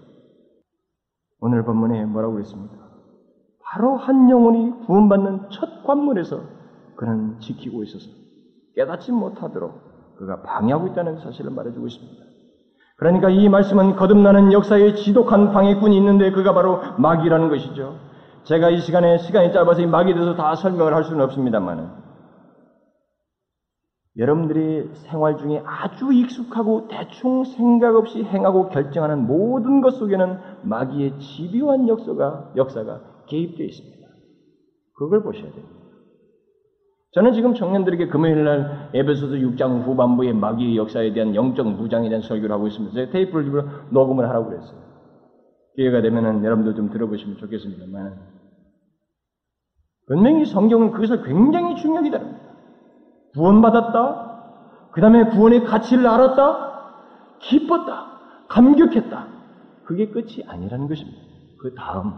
오늘 본문에 뭐라고 그랬습니까? 바로 한 영혼이 구원받는 첫 관문에서 그는 지키고 있어서 깨닫지 못하도록 그가 방해하고 있다는 사실을 말해주고 있습니다. 그러니까 이 말씀은 거듭나는 역사에 지독한 방해꾼이 있는데 그가 바로 마귀라는 것이죠. 제가 이 시간에 시간이 짧아서 이 마귀에 대해서 다 설명을 할 수는 없습니다만 여러분들이 생활 중에 아주 익숙하고 대충 생각 없이 행하고 결정하는 모든 것 속에는 마귀의 집요한 역사가, 역사가 개입되어 있습니다. 그걸 보셔야 됩니다. 저는 지금 청년들에게 금요일 날 에베소서 6장 후반부의 마귀의 역사에 대한 영적 무장에 대한 설교를 하고 있습니다. 제가 테이프를 집어 녹음을 하라고 그랬어요. 기회가 되면은 여러분들 좀 들어보시면 좋겠습니다만. 분명히 성경은 그것을 굉장히 중요하게 다룹니다. 구원받았다. 그 다음에 구원의 가치를 알았다. 기뻤다. 감격했다. 그게 끝이 아니라는 것입니다. 그 다음,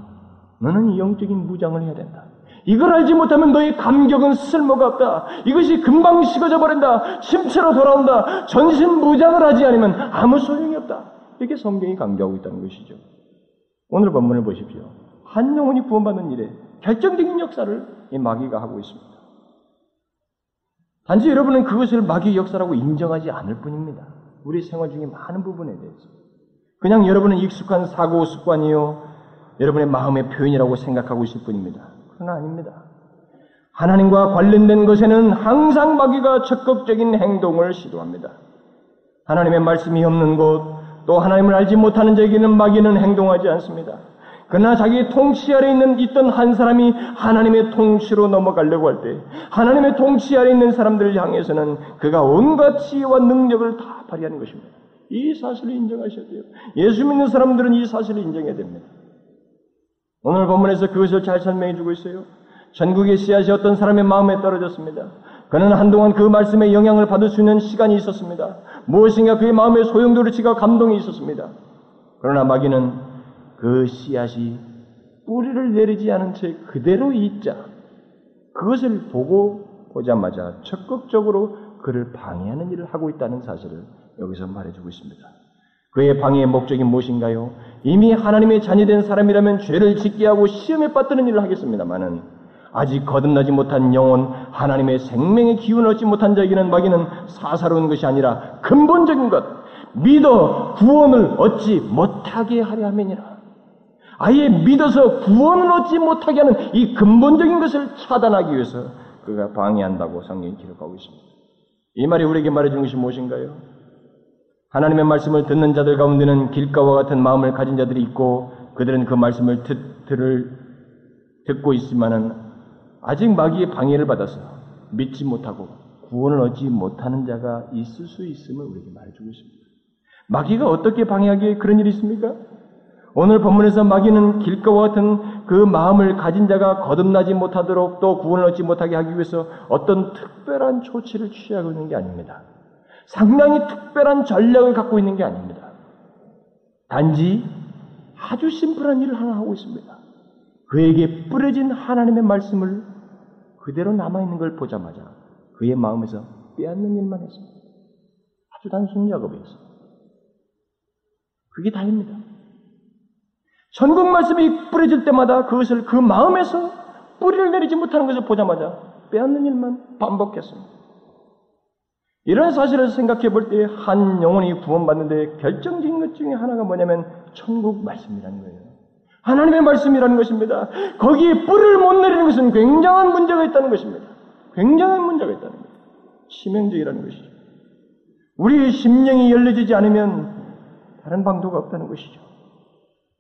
너는 이 영적인 무장을 해야 된다. 이걸 알지 못하면 너의 감격은 쓸모가 없다. 이것이 금방 식어져 버린다. 심체로 돌아온다. 전신 무장을 하지 않으면 아무 소용이 없다. 이렇게 성경이 강조하고 있다는 것이죠. 오늘 본문을 보십시오. 한 영혼이 구원받는 일에 결정적인 역사를 이 마귀가 하고 있습니다. 단지 여러분은 그것을 마귀의 역사라고 인정하지 않을 뿐입니다. 우리 생활 중에 많은 부분에 대해서. 그냥 여러분은 익숙한 사고 습관이요. 여러분의 마음의 표현이라고 생각하고 있을 뿐입니다. 그건 아닙니다. 하나님과 관련된 것에는 항상 마귀가 적극적인 행동을 시도합니다. 하나님의 말씀이 없는 곳, 또 하나님을 알지 못하는 자에게는 마귀는 행동하지 않습니다. 그러나 자기 통치 아래 있는 있던 한 사람이 하나님의 통치로 넘어가려고 할 때, 하나님의 통치 아래 있는 사람들을 향해서는 그가 온갖 지혜와 능력을 다 발휘하는 것입니다. 이 사실을 인정하셔야 돼요. 예수 믿는 사람들은 이 사실을 인정해야 됩니다. 오늘 본문에서 그것을 잘 설명해 주고 있어요. 전국의 씨앗이 어떤 사람의 마음에 떨어졌습니다. 그는 한동안 그 말씀에 영향을 받을 수 있는 시간이 있었습니다. 무엇인가 그의 마음에 소용돌이치가 감동이 있었습니다. 그러나 마귀는 그 씨앗이 뿌리를 내리지 않은 채 그대로 있자 그것을 보고 보자마자 적극적으로 그를 방해하는 일을 하고 있다는 사실을 여기서 말해주고 있습니다. 그의 방해의 목적이 무엇인가요? 이미 하나님의 자녀된 사람이라면 죄를 짓게 하고 시험에 빠뜨는 일을 하겠습니다만은 아직 거듭나지 못한 영혼, 하나님의 생명의 기운을 얻지 못한 자에게는 마귀는 사사로운 것이 아니라 근본적인 것, 믿어 구원을 얻지 못하게 하려 함이니라. 아예 믿어서 구원을 얻지 못하게 하는 이 근본적인 것을 차단하기 위해서 그가 방해한다고 성경이 기록하고 있습니다. 이 말이 우리에게 말해주는 것이 무엇인가요? 하나님의 말씀을 듣는 자들 가운데는 길가와 같은 마음을 가진 자들이 있고 그들은 그 말씀을 듣, 들을, 듣고 있지만은 아직 마귀의 방해를 받아서 믿지 못하고 구원을 얻지 못하는 자가 있을 수 있음을 우리에게 말해주고 있습니다. 마귀가 어떻게 방해하기에 그런 일이 있습니까? 오늘 본문에서 마귀는 길가와 같은 그 마음을 가진 자가 거듭나지 못하도록 또 구원을 얻지 못하게 하기 위해서 어떤 특별한 조치를 취하고 있는 게 아닙니다. 상당히 특별한 전략을 갖고 있는 게 아닙니다. 단지 아주 심플한 일을 하나 하고 있습니다. 그에게 뿌려진 하나님의 말씀을 그대로 남아있는 걸 보자마자 그의 마음에서 빼앗는 일만 했습니다. 아주 단순 작업이었습니다. 그게 다입니다. 전국 말씀이 뿌려질 때마다 그것을 그 마음에서 뿌리를 내리지 못하는 것을 보자마자 빼앗는 일만 반복했습니다. 이런 사실을 생각해 볼 때 한 영혼이 구원받는데 결정적인 것 중에 하나가 뭐냐면 천국 말씀이라는 거예요. 하나님의 말씀이라는 것입니다. 거기에 뿌리를 못 내리는 것은 굉장한 문제가 있다는 것입니다. 굉장한 문제가 있다는 거예요. 치명적이라는 것이죠. 우리의 심령이 열려지지 않으면 다른 방도가 없다는 것이죠.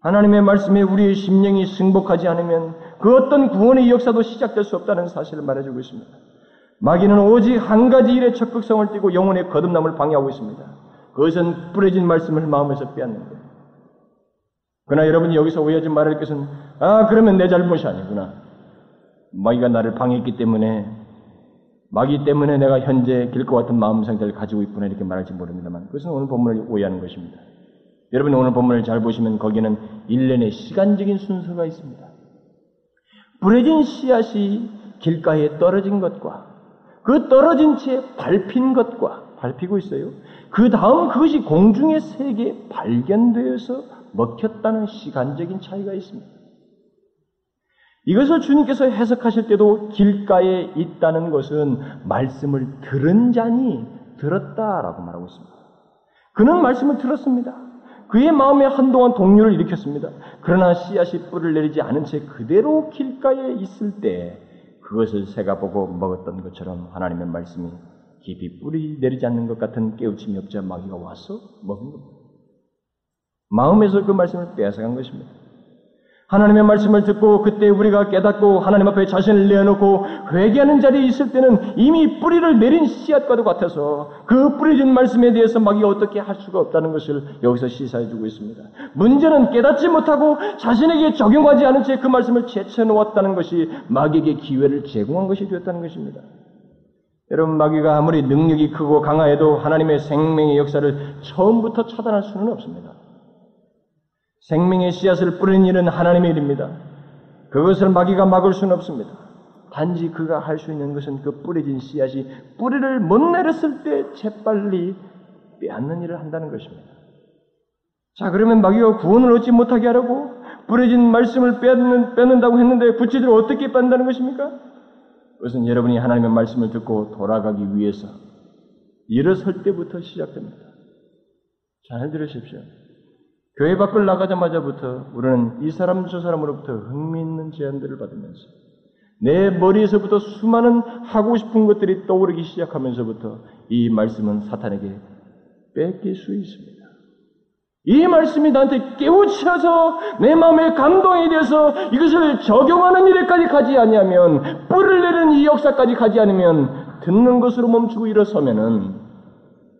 하나님의 말씀에 우리의 심령이 승복하지 않으면 그 어떤 구원의 역사도 시작될 수 없다는 사실을 말해주고 있습니다. 마귀는 오직 한 가지 일에 적극성을 띠고 영혼의 거듭남을 방해하고 있습니다. 그것은 뿌려진 말씀을 마음에서 빼앗는 거예요. 그러나 여러분이 여기서 오해하지 말할 것은 아 그러면 내 잘못이 아니구나. 마귀가 나를 방해했기 때문에 마귀 때문에 내가 현재 길것 같은 마음 상태를 가지고 있구나 이렇게 말할지 모릅니다만 그것은 오늘 본문을 오해하는 것입니다. 여러분 오늘 본문을 잘 보시면 거기는 일련의 시간적인 순서가 있습니다. 뿌려진 씨앗이 길가에 떨어진 것과 그 떨어진 채 밟힌 것과 밟히고 있어요. 그 다음 그것이 공중의 세계에 발견되어서 먹혔다는 시간적인 차이가 있습니다. 이것을 주님께서 해석하실 때도 길가에 있다는 것은 말씀을 들은 자니 들었다라고 말하고 있습니다. 그는 말씀을 들었습니다. 그의 마음에 한동안 동요를 일으켰습니다. 그러나 씨앗이 뿔을 내리지 않은 채 그대로 길가에 있을 때 그것을 새가 보고 먹었던 것처럼 하나님의 말씀이 깊이 뿌리 내리지 않는 것 같은 깨우침이 없자 마귀가 와서 먹은 겁니다. 마음에서 그 말씀을 빼앗아간 것입니다. 하나님의 말씀을 듣고 그때 우리가 깨닫고 하나님 앞에 자신을 내어놓고 회개하는 자리에 있을 때는 이미 뿌리를 내린 씨앗과도 같아서 그 뿌려진 말씀에 대해서 마귀가 어떻게 할 수가 없다는 것을 여기서 시사해 주고 있습니다. 문제는 깨닫지 못하고 자신에게 적용하지 않은 채 그 말씀을 제쳐놓았다는 것이 마귀에게 기회를 제공한 것이 되었다는 것입니다. 여러분 마귀가 아무리 능력이 크고 강하여도 하나님의 생명의 역사를 처음부터 차단할 수는 없습니다. 생명의 씨앗을 뿌리는 일은 하나님의 일입니다. 그것을 마귀가 막을 수는 없습니다. 단지 그가 할 수 있는 것은 그 뿌려진 씨앗이 뿌리를 못 내렸을 때 재빨리 빼앗는 일을 한다는 것입니다. 자, 그러면 마귀가 구원을 얻지 못하게 하려고 뿌려진 말씀을 빼앗는, 빼는다고 했는데 구체적으로 어떻게 뺀다는 것입니까? 그것은 여러분이 하나님의 말씀을 듣고 돌아가기 위해서 일어설 때부터 시작됩니다. 잘 들으십시오. 교회 밖을 나가자마자부터 우리는 이 사람 저 사람으로부터 흥미있는 제안들을 받으면서 내 머리에서부터 수많은 하고 싶은 것들이 떠오르기 시작하면서부터 이 말씀은 사탄에게 뺏길 수 있습니다. 이 말씀이 나한테 깨우쳐서 내 마음의 감동에 대해서 이것을 적용하는 일에까지 가지 아니하면 뿔을 내리는 이 역사까지 가지 않으면 듣는 것으로 멈추고 일어서면은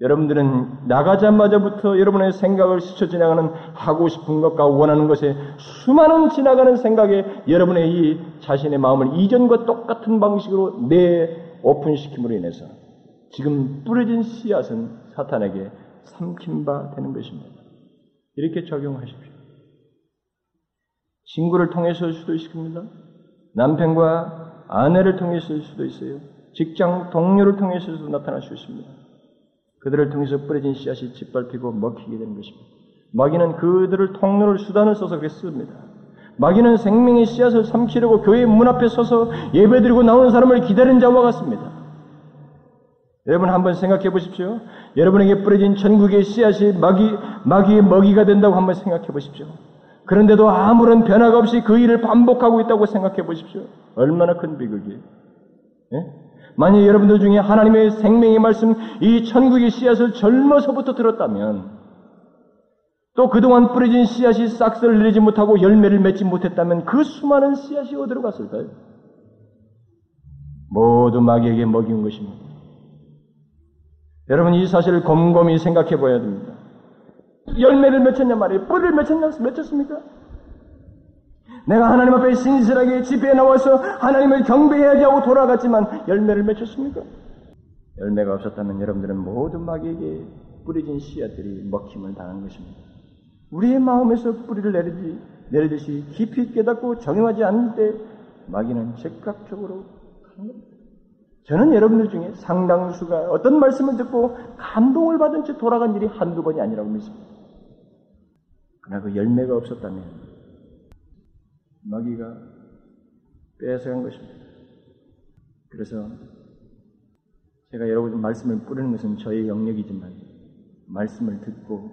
여러분들은 나가자마자부터 여러분의 생각을 스쳐 지나가는 하고 싶은 것과 원하는 것에 수많은 지나가는 생각에 여러분의 이 자신의 마음을 이전과 똑같은 방식으로 내 오픈시킴으로 인해서 지금 뿌려진 씨앗은 사탄에게 삼킨 바 되는 것입니다. 이렇게 적용하십시오. 친구를 통해서일 수도 있습니다. 남편과 아내를 통해서일 수도 있어요. 직장 동료를 통해서도 나타날 수 있습니다. 그들을 통해서 뿌려진 씨앗이 짓밟히고 먹히게 되는 것입니다. 마귀는 그들을 통로를 수단을 써서 그랬습니다. 마귀는 생명의 씨앗을 삼키려고 교회 문 앞에 서서 예배드리고 나오는 사람을 기다린 자와 같습니다. 여러분 한번 생각해 보십시오. 여러분에게 뿌려진 천국의 씨앗이 마귀, 마귀의 먹이가 된다고 한번 생각해 보십시오. 그런데도 아무런 변화가 없이 그 일을 반복하고 있다고 생각해 보십시오. 얼마나 큰 비극이에요. 예? 만약 여러분들 중에 하나님의 생명의 말씀, 이 천국의 씨앗을 젊어서부터 들었다면, 또 그동안 뿌려진 씨앗이 싹스를 내리지 못하고 열매를 맺지 못했다면 그 수많은 씨앗이 어디로 갔을까요? 모두 마귀에게 먹인 것입니다. 여러분 이 사실을 곰곰이 생각해 봐야 됩니다. 열매를 맺혔냐 말이에요. 뿌리를 맺혔냐, 맺혔습니까? 내가 하나님 앞에 신실하게 집회에 나와서 하나님을 경배해야지 하고 돌아갔지만 열매를 맺혔습니까? 열매가 없었다면 여러분들은 모든 마귀에게 뿌려진 씨앗들이 먹힘을 당한 것입니다. 우리의 마음에서 뿌리를 내리지, 내리듯이 깊이 깨닫고 정형하지 않을 때 마귀는 즉각적으로 하는. 저는 여러분들 중에 상당수가 어떤 말씀을 듣고 감동을 받은 채 돌아간 일이 한두 번이 아니라고 믿습니다. 그러나 그 열매가 없었다면 마귀가 빼앗아간 것입니다. 그래서 제가 여러분 말씀을 뿌리는 것은 저의 영역이지만 말씀을 듣고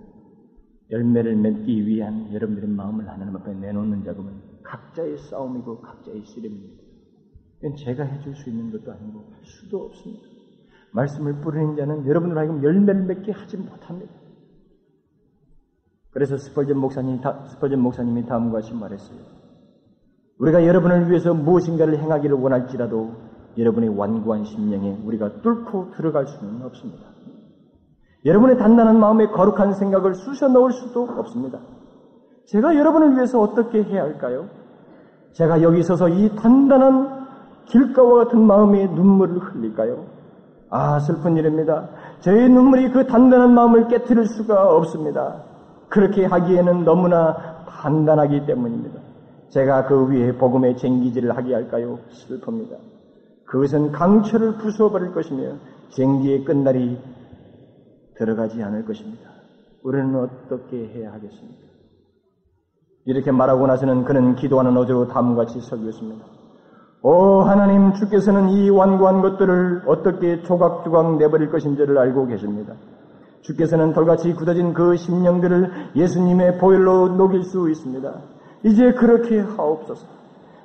열매를 맺기 위한 여러분들의 마음을 하나님 앞에 내놓는 작업은 각자의 싸움이고 각자의 씨름입니다. 이건 제가 해줄 수 있는 것도 아니고 할 수도 없습니다. 말씀을 뿌리는 자는 여러분들 하여금 열매를 맺게 하지 못합니다. 그래서 스펄전 목사님이, 스펄전 목사님이 다음과 같이 말했어요. 우리가 여러분을 위해서 무엇인가를 행하기를 원할지라도 여러분의 완고한 심령에 우리가 뚫고 들어갈 수는 없습니다. 여러분의 단단한 마음에 거룩한 생각을 쑤셔 넣을 수도 없습니다. 제가 여러분을 위해서 어떻게 해야 할까요? 제가 여기 서서 이 단단한 길가와 같은 마음에 눈물을 흘릴까요? 아, 슬픈 일입니다. 저의 눈물이 그 단단한 마음을 깨뜨릴 수가 없습니다. 그렇게 하기에는 너무나 단단하기 때문입니다. 제가 그 위에 복음의 쟁기질을 하게 할까요? 슬픕니다. 그것은 강철을 부숴버릴 것이며 쟁기의 끝날이 들어가지 않을 것입니다. 우리는 어떻게 해야 하겠습니까? 이렇게 말하고 나서는 그는 기도하는 어조로 다음같이 설교했습니다. 오 하나님 주께서는 이 완고한 것들을 어떻게 조각조각 내버릴 것인지를 알고 계십니다. 주께서는 돌같이 굳어진 그 심령들을 예수님의 보혈로 녹일 수 있습니다. 이제 그렇게 하옵소서.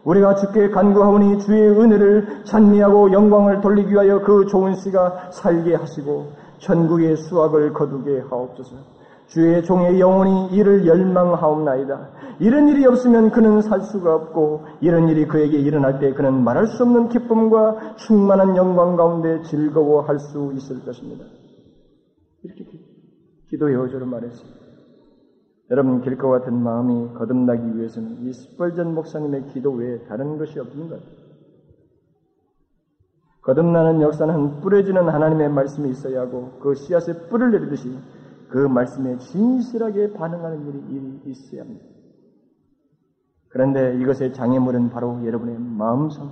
우리가 주께 간구하오니 주의 은혜를 찬미하고 영광을 돌리기 위하여 그 좋은 씨가 살게 하시고 천국의 수확을 거두게 하옵소서. 주의 종의 영혼이 이를 열망하옵나이다. 이런 일이 없으면 그는 살 수가 없고 이런 일이 그에게 일어날 때 그는 말할 수 없는 기쁨과 충만한 영광 가운데 즐거워할 수 있을 것입니다. 이렇게 기도의 어조로 말했습니다. 여러분 길것 같은 마음이 거듭나기 위해서는 이 스펄전 목사님의 기도 외에 다른 것이 없는 것. 거듭나는 역사는 뿌려지는 하나님의 말씀이 있어야 하고 그 씨앗에 뿔을 내리듯이 그 말씀에 진실하게 반응하는 일이, 있어야 합니다. 그런데 이것의 장애물은 바로 여러분의 마음속에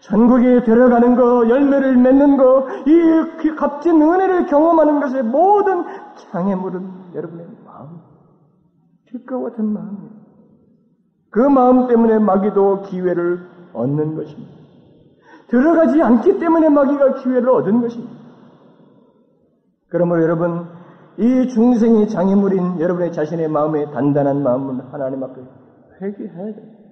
전국에 들어가는 거, 열매를 맺는 거, 이 값진 은혜를 경험하는 것의 모든 장애물은 여러분의 마음, 빛과 같은 마음이에요. 그 마음 때문에 마귀도 기회를 얻는 것입니다. 들어가지 않기 때문에 마귀가 기회를 얻은 것입니다. 그러므로 여러분, 이 중생이 장애물인 여러분의 자신의 마음의 단단한 마음을 하나님 앞에 회개해야 돼요.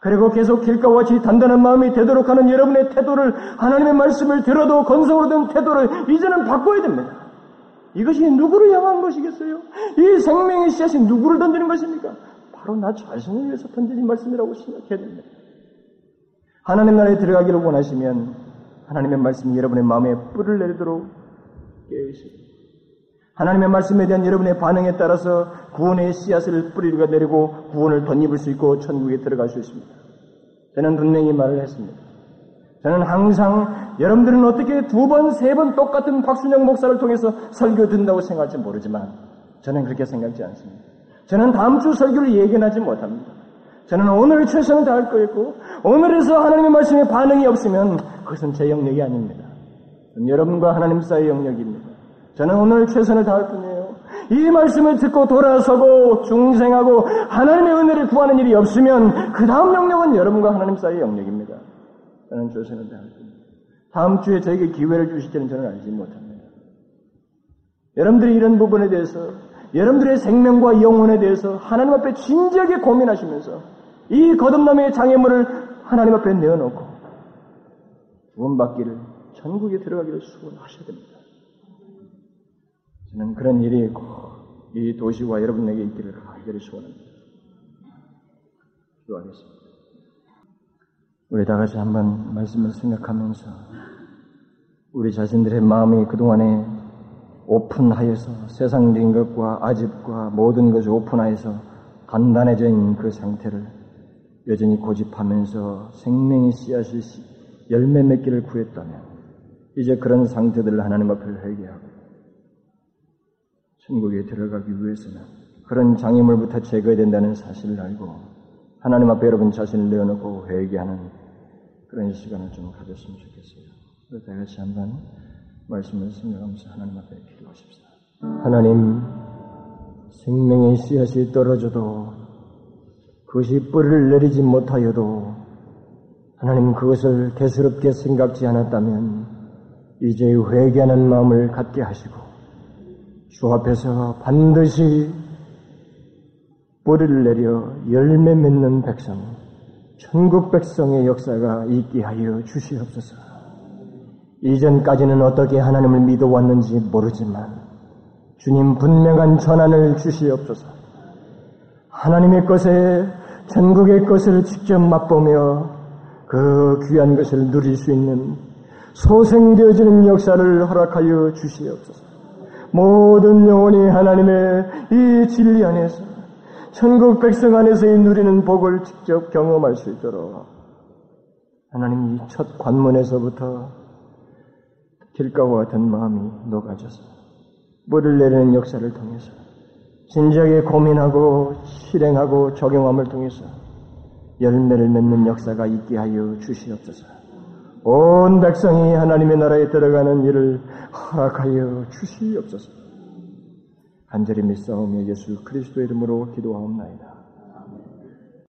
그리고 계속 길과 같이 단단한 마음이 되도록 하는 여러분의 태도를 하나님의 말씀을 들어도 건성으로 된 태도를 이제는 바꿔야 됩니다. 이것이 누구를 향한 것이겠어요? 이 생명의 씨앗이 누구를 던지는 것입니까? 바로 나 자신을 위해서 던지는 말씀이라고 생각해야 됩니다. 하나님 나라에 들어가기를 원하시면 하나님의 말씀이 여러분의 마음에 뿔을 내리도록 깨우시고 하나님의 말씀에 대한 여러분의 반응에 따라서 구원의 씨앗을 뿌리가 내리고 구원을 덧입을 수 있고 천국에 들어갈 수 있습니다. 저는 분명히 말을 했습니다. 저는 항상 여러분들은 어떻게 두 번, 세 번 똑같은 박순영 목사를 통해서 설교 듣는다고 생각할지 모르지만 저는 그렇게 생각지 않습니다. 저는 다음 주 설교를 예견하지 못합니다. 저는 오늘 최선을 다할 거였고 오늘에서 하나님의 말씀에 반응이 없으면 그것은 제 영역이 아닙니다. 여러분과 하나님 사이의 영역입니다. 저는 오늘 최선을 다할 뿐이에요. 이 말씀을 듣고 돌아서고 중생하고 하나님의 은혜를 구하는 일이 없으면 그 다음 영역은 여러분과 하나님 사이의 영역입니다. 저는 다할 뿐입니다. 다음 주에 저에게 기회를 주실지는 저는 알지 못합니다. 여러분들이 이런 부분에 대해서 여러분들의 생명과 영혼에 대해서 하나님 앞에 진지하게 고민하시면서 이 거듭남의 장애물을 하나님 앞에 내어놓고 구원받기를 천국에 들어가기를 수원하셔야 됩니다. 저는 그런 일이 꼭이 도시와 여러분에게 있기를 간절히 소원합니다. 기도하겠습니다. 우리 다 같이 한번 말씀을 생각하면서 우리 자신들의 마음이 그동안에 오픈하여서 세상적인 것과 아집과 모든 것을 오픈하여서 단단해져 있는 그 상태를 여전히 고집하면서 생명의 씨앗이 열매 맺기를 구했다면 이제 그런 상태들을 하나님 앞에 회개하고 천국에 들어가기 위해서는 그런 장애물부터 제거해야 된다는 사실을 알고 하나님 앞에 여러분 자신을 내어놓고 회개하는 그런 시간을 좀 가졌으면 좋겠어요. 그래서 같이 한번 말씀을 생각하면서 하나님 앞에 기도하십시다. 하나님, 생명의 씨앗이 떨어져도 그것이 뿌리를 내리지 못하여도 하나님 그것을 개스럽게 생각지 않았다면 이제 회개하는 마음을 갖게 하시고 주 앞에서 반드시 뿌리를 내려 열매 맺는 백성, 천국 백성의 역사가 있게 하여 주시옵소서. 이전까지는 어떻게 하나님을 믿어왔는지 모르지만 주님 분명한 전환을 주시옵소서. 하나님의 것에 천국의 것을 직접 맛보며 그 귀한 것을 누릴 수 있는 소생되어지는 역사를 허락하여 주시옵소서. 모든 영혼이 하나님의 이 진리 안에서 천국 백성 안에서 이 누리는 복을 직접 경험할 수 있도록 하나님 이 첫 관문에서부터 길가와 같은 마음이 녹아져서 물을 내리는 역사를 통해서 진지하게 고민하고 실행하고 적용함을 통해서 열매를 맺는 역사가 있게 하여 주시옵소서. 온 백성이 하나님의 나라에 들어가는 일을 허락하여 주시옵소서. 간절히 믿사오며 예수 그리스도의 이름으로 기도하옵나이다.